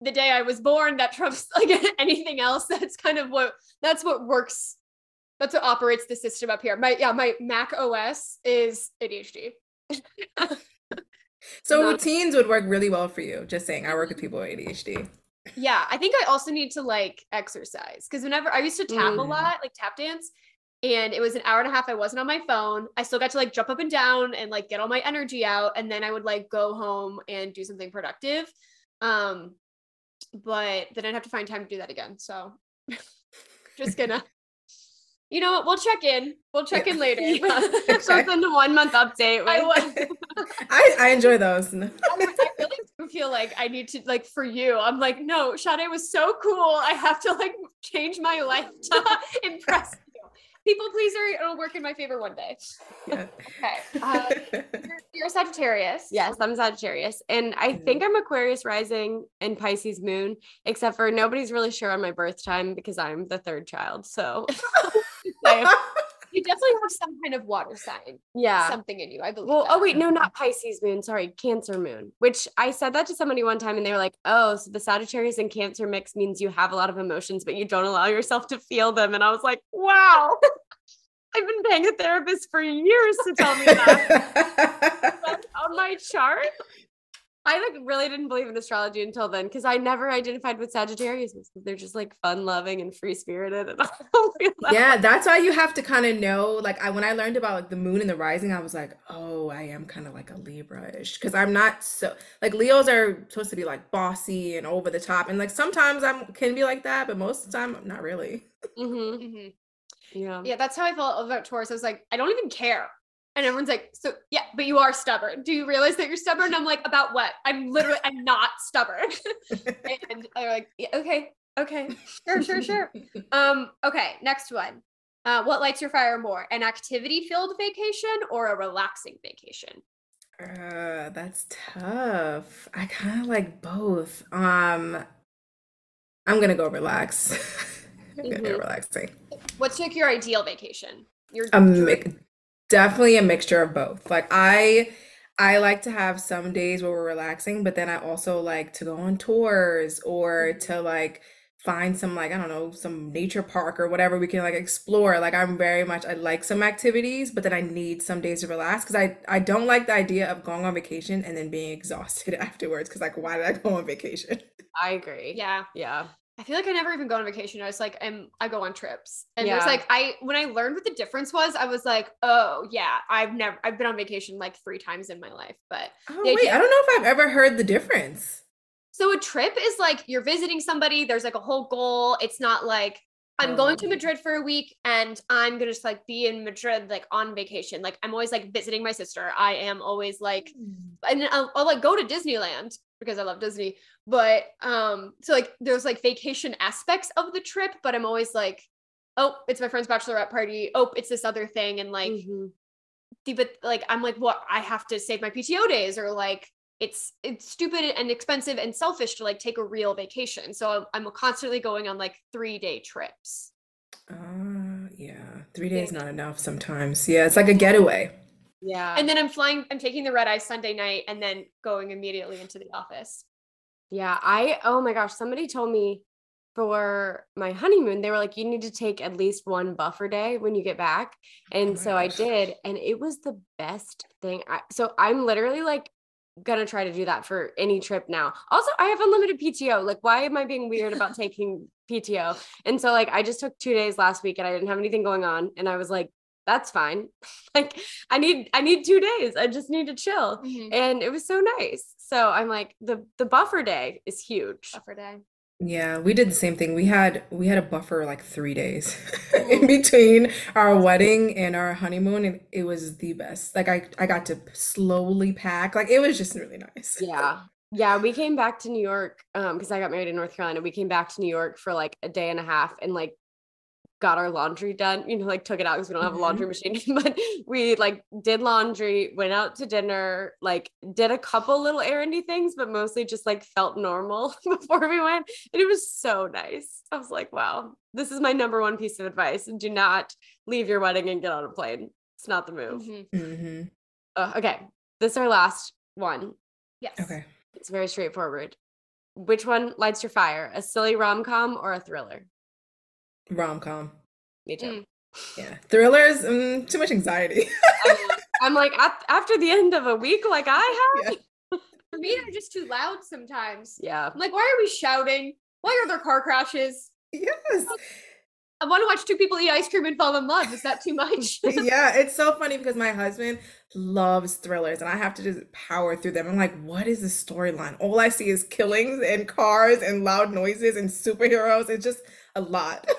the day I was born. That trumps like anything else. That's kind of what that's what works. That's what operates the system up here. My yeah, my Mac OS is ADHD. So Not- routines would work really well for you. Just saying, I work with people with ADHD. Yeah, I think I also need to like exercise because whenever I used to tap a Mm. lot, like tap dance, and it was an hour and a half. I wasn't on my phone. I still got to like jump up and down and like get all my energy out, and then I would like go home and do something productive. Um, but then I'd have to find time to do that again. So just gonna, you know what? We'll check in. We'll check Yeah. in later. Okay. so it's in the one month update. I with- was. I, I enjoy those. I, I really do feel like I need to like for you. I'm like, no, Sade was so cool. I have to like change my life to impress you. People pleaser, it'll work in my favor one day. Yeah. Okay. Uh, you're, you're a Sagittarius. Yes, I'm Sagittarius. And I think I'm Aquarius rising and Pisces moon, except for nobody's really sure on my birth time because I'm the third child. So You definitely have some kind of water sign, yeah. something in you. I believe. Well, that. oh wait, no, not Pisces moon. Sorry, Cancer moon. Which I said that to somebody one time, and they were like, "Oh, so the Sagittarius and Cancer mix means you have a lot of emotions, but you don't allow yourself to feel them." And I was like, "Wow, I've been paying a therapist for years to tell me that on my chart." I like really didn't believe in astrology until then because I never identified with Sagittarius. They're just like fun loving and free spirited, and I that. yeah, that's why you have to kind of know. Like, I when I learned about like the moon and the rising, I was like, oh, I am kind of like a Libra-ish because I'm not so like Leos are supposed to be like bossy and over the top, and like sometimes I'm can be like that, but most of the time, not really. Mhm. Mhm. Yeah. Yeah, that's how I felt about Taurus. I was like, I don't even care. And everyone's like, so yeah, but you are stubborn. Do you realize that you're stubborn? I'm like, about what? I'm literally, I'm not stubborn. and they're like, yeah, okay, okay, sure, sure, sure. Um, okay, next one. Uh, what lights your fire more? An activity filled vacation or a relaxing vacation? Uh, that's tough. I kind of like both. Um, I'm gonna go relax. I'm gonna go relaxing. What's like your ideal vacation? Your A dream- mi- definitely a mixture of both. Like I I like to have some days where we're relaxing, but then I also like to go on tours or mm-hmm. to like find some like I don't know, some nature park or whatever we can like explore. Like I'm very much I like some activities, but then I need some days to relax because I I don't like the idea of going on vacation and then being exhausted afterwards because like why did I go on vacation? I agree. yeah. Yeah. I feel like I never even go on vacation. I was like, I'm, I go on trips. And Yeah. like, I, when I learned what the difference was, I was like, oh yeah, I've never, I've been on vacation like three times in my life. But Oh wait, idea- I don't know if I've ever heard the difference. so a trip is like, you're visiting somebody, there's like a whole goal. It's not like, I'm going to Oh. Madrid for a week and I'm gonna just like be in Madrid like on vacation. Like I'm always like visiting my sister. I am always like hmm. and I'll, I'll like go to Disneyland because I love Disney. But um, so like there's like vacation aspects of the trip, but I'm always like, oh, it's my friend's bachelorette party. Oh, it's this other thing, and like, Mhm. the, but like I'm like, what? I have to save my PTO days, or like it's it's stupid and expensive and selfish to like take a real vacation. So I'm, I'm constantly going on like three day trips. Uh, yeah, three days not enough sometimes. Yeah, it's like a getaway. Yeah. And then I'm flying, I'm taking the red eye Sunday night and then going immediately into the office. Yeah, I oh my gosh, somebody told me for my honeymoon, they were like, you need to take at least one buffer day when you get back. Oh and my so I did, and it was the best thing. I, so I'm literally like gonna try to do that for any trip now. Also, I have unlimited PTO. Like, why am I being weird about taking PTO? And so like I just took two days last week and I didn't have anything going on. And I was like, that's fine. like I need I need two days. I just need to chill and it was so nice. So I'm like the the buffer day is huge. Buffer day. Yeah, we did the same thing. We had we had a buffer like three days in between our wedding and our honeymoon, and it was the best. Like I I got to slowly pack. Like it was just really nice. Yeah. Yeah, we came back to New York um because I got married in North Carolina. We came back to New York for like a day and a half and like got our laundry done, you know, like took it out because we don't have a laundry machine, but we like did laundry, went out to dinner, like did a couple little errandy things, but mostly just like felt normal before we went. And it was so nice. I was like, wow, this is my number one piece of advice. Do not leave your wedding and get on a plane. It's not the move. Mhm. hmm Uh, okay. This is our last one. Yes. Okay. It's very straightforward. Which one lights your fire? A silly rom com or a thriller? Rom-com. Me too. Mm. Yeah. Thrillers, mm, too much anxiety. I'm like at, after the end of a week, like I have. Yeah. For me, they're just too loud sometimes. Yeah. I'm like, why are we shouting? Why are there car crashes? Yes. I want to watch two people eat ice cream and fall in love. Is that too much? Yeah, it's so funny because my husband loves thrillers and I have to just power through them. I'm like, what is the storyline? All I see is killings and cars and loud noises and superheroes. It's just a lot.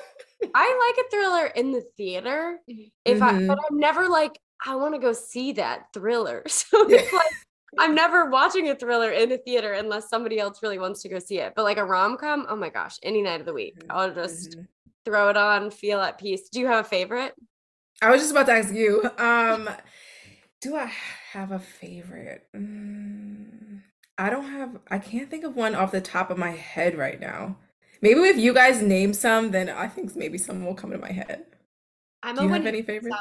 I like a thriller in the theater. Mhm. If I Mhm. but I'm never like, I want to go see that thriller. So it's like I'm never watching a thriller in a theater unless somebody else really wants to go see it. But like a rom com, oh my gosh, any night of the week. Mhm, I'll just mhm. throw it on, feel at peace. Do you have a favorite? I was just about to ask you, um, do I have a favorite? Mm, I don't have, I can't think of one off the top of my head right now. Maybe if you guys name some, then I think maybe some will come to my head. I'm Do a you When have any favorites?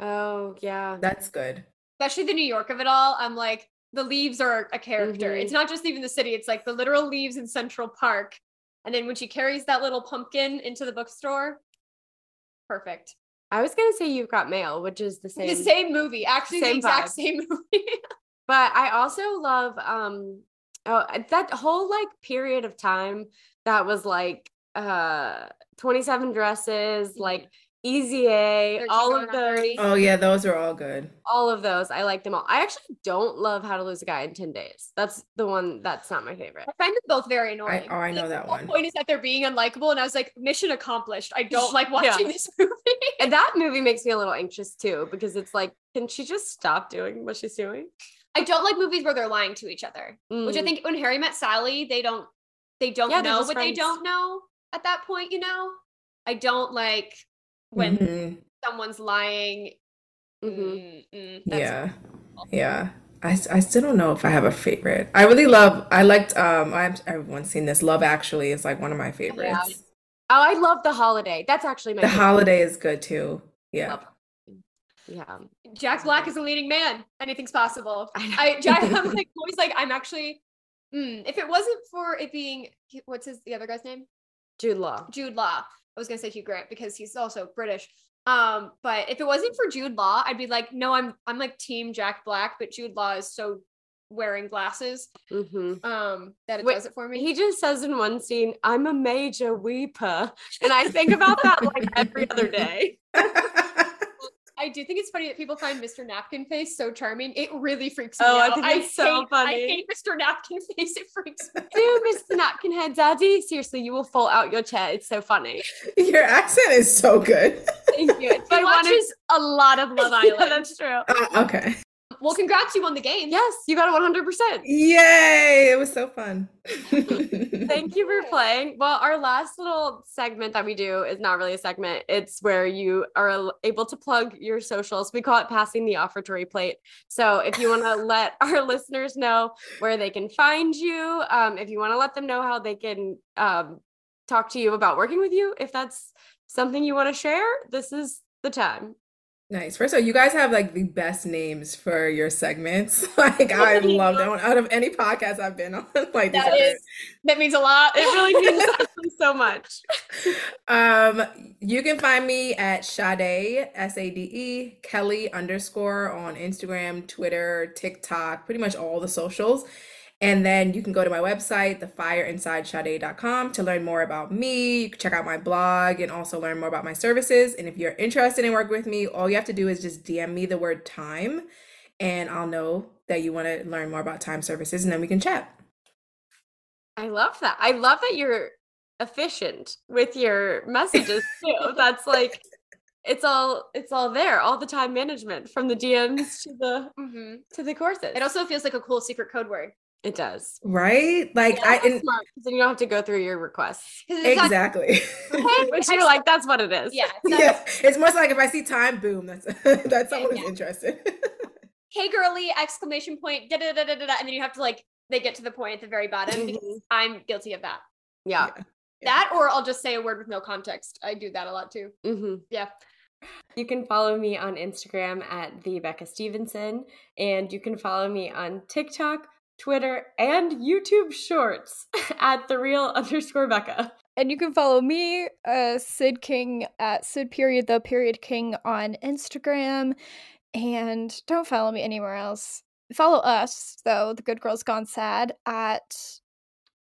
Oh yeah. That's good. Especially the New York of it all. I'm like, the leaves are a character. Mhm. It's not just even the city, it's like the literal leaves in Central Park. And then when she carries that little pumpkin into the bookstore, perfect. I was gonna say you've got mail, which is the same. The same movie, actually, the exact vibe. same movie. But I also love um oh, that whole like period of time that was like uh 27 dresses, like Easy A, all of those, Oh yeah, those are all good. all of those. I like them all. I actually don't love How to Lose a Guy in 10 Days. That's the one that's not my favorite. I find them both very annoying. oh, I know Like, that the one. point is that they're being unlikable, and I was like, mission accomplished. I don't like Yeah. watching this movie. And that movie makes me a little anxious too because it's like, can she just stop doing what she's doing? I don't like movies where they're lying to each other. Which I Mm. think when Harry met Sally, they don't they don't Yeah, know just what they don't know at that point, you know? I don't like when Mhm. someone's lying. Mhm. Mm, mm, that's- Yeah. Yeah. I, I still don't know if I have a favorite. I really love. I liked. Um, I've everyone's seen this. Love Actually is like one of my favorites. Oh, I love the holiday. That's actually my The favorite. Holiday is good too. Yeah. Love- Yeah. Jack Black is a leading man. Anything's possible. I, I Jack, I'm like always like I'm actually. Mm, if it wasn't for it being what's his the other guy's name? Jude Law. Jude Law. I was gonna say Hugh Grant because he's also British. Um, but if it wasn't for Jude Law, I'd be like, no, I'm I'm like Team Jack Black, but Jude Law is so wearing glasses. Mm-hmm. Um, that it Wait, does it for me. He just says in one scene, I'm a major weeper. And I think about that like every other day. I do think it's funny that people find Mr. Napkin Face so charming. It really freaks me out. Oh, I out. think it's so hate, funny. I hate Mr. Napkin Face. It freaks me. out. Dude, Mr. Napkin Head Daddy, seriously, you will fall out your chair. It's so funny. Your accent is so good. Thank you. He watches a lot of Love Island. yeah, that's true. Uh, okay. Well, congrats, you won the game. Yes, you got it 100%. Yay! It was so fun. Thank you for playing. Well, our last little segment that we do is not really a segment. It's where you are able to plug your socials. We call it passing the offertory plate. So if you want to let our listeners know where they can find you, um, if you want to let them know how they can um, talk to you about working with you, if that's something you want to share, this is the time. Nice. First of all, you guys have like the best names for your segments. Like I love them. Out of any podcast I've been on, like That is that means a lot. It really means so much. Um, you can find me at Sade, S A D E, Kelly underscore on Instagram, Twitter, TikTok, pretty much all the socials. And then you can go to my website, thefireinsidesade.com, to learn more about me. You can check out my blog and also learn more about my services. And if you're interested in working with me, all you have to do is just DM me the word time, and I'll know that you want to learn more about time services, and then we can chat. I love that. I love that you're efficient with your messages too. That's like it's all it's all there, all the time management from the DMs to the Mhm. to the courses. It also feels like a cool secret code word. It does. Right? Like I That's and smart, 'cause then you don't have to go through your requests. it's not- exactly. Which you're like, that's what it is. yeah. it's yeah, it's more so like if I see time, boom, that's that's someone who's Yeah. interested. Hey girly! Exclamation point! Da da da da da. da, And then you have to like they get to the point at the very bottom. because Mhm. I'm guilty of that. Yeah. Yeah. That or I'll just say a word with no context. I do that a lot too. hmm Yeah. You can follow me on Instagram at the Becca Stephenson, and you can follow me on TikTok, Twitter, and YouTube Shorts at the real underscore Becca. And you can follow me, uh, Syd King at Syd period the period King on Instagram. And don't follow me anywhere else. Follow us, though, the Good Girls Gone Sad at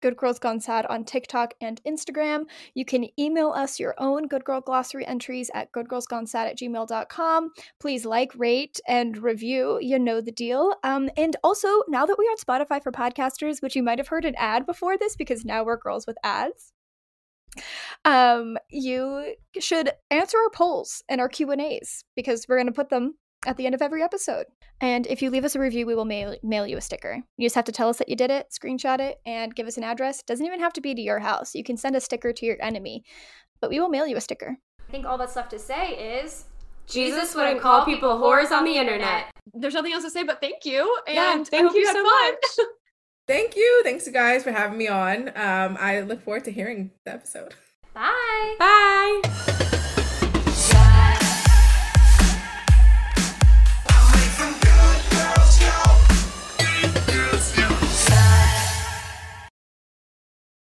Good Girls Gone Sad on TikTok and Instagram. You can email us your own Good Girl Glossary entries at goodgirlsgonesad at gmail.com. Please like, rate, and review. You know the deal. Um, and also, now that we are on Spotify for podcasters, which you might have heard an ad before this because now we're girls with ads um, you should answer our polls and our Q and A's because we're going to put them at the end of every episode. And if you leave us a review, we will mail mail you a sticker. You just have to tell us that you did it, screenshot it, and give us an address. It doesn't even have to be to your house. You can send a sticker to your enemy, but we will mail you a sticker. I think all that's left to say is Jesus wouldn't call people whores on the internet. There's nothing else to say but thank you. And Yeah, I thank hope you had so fun. much. Thank you. Thanks you guys for having me on. Um, I look forward to hearing the episode. bye. Bye.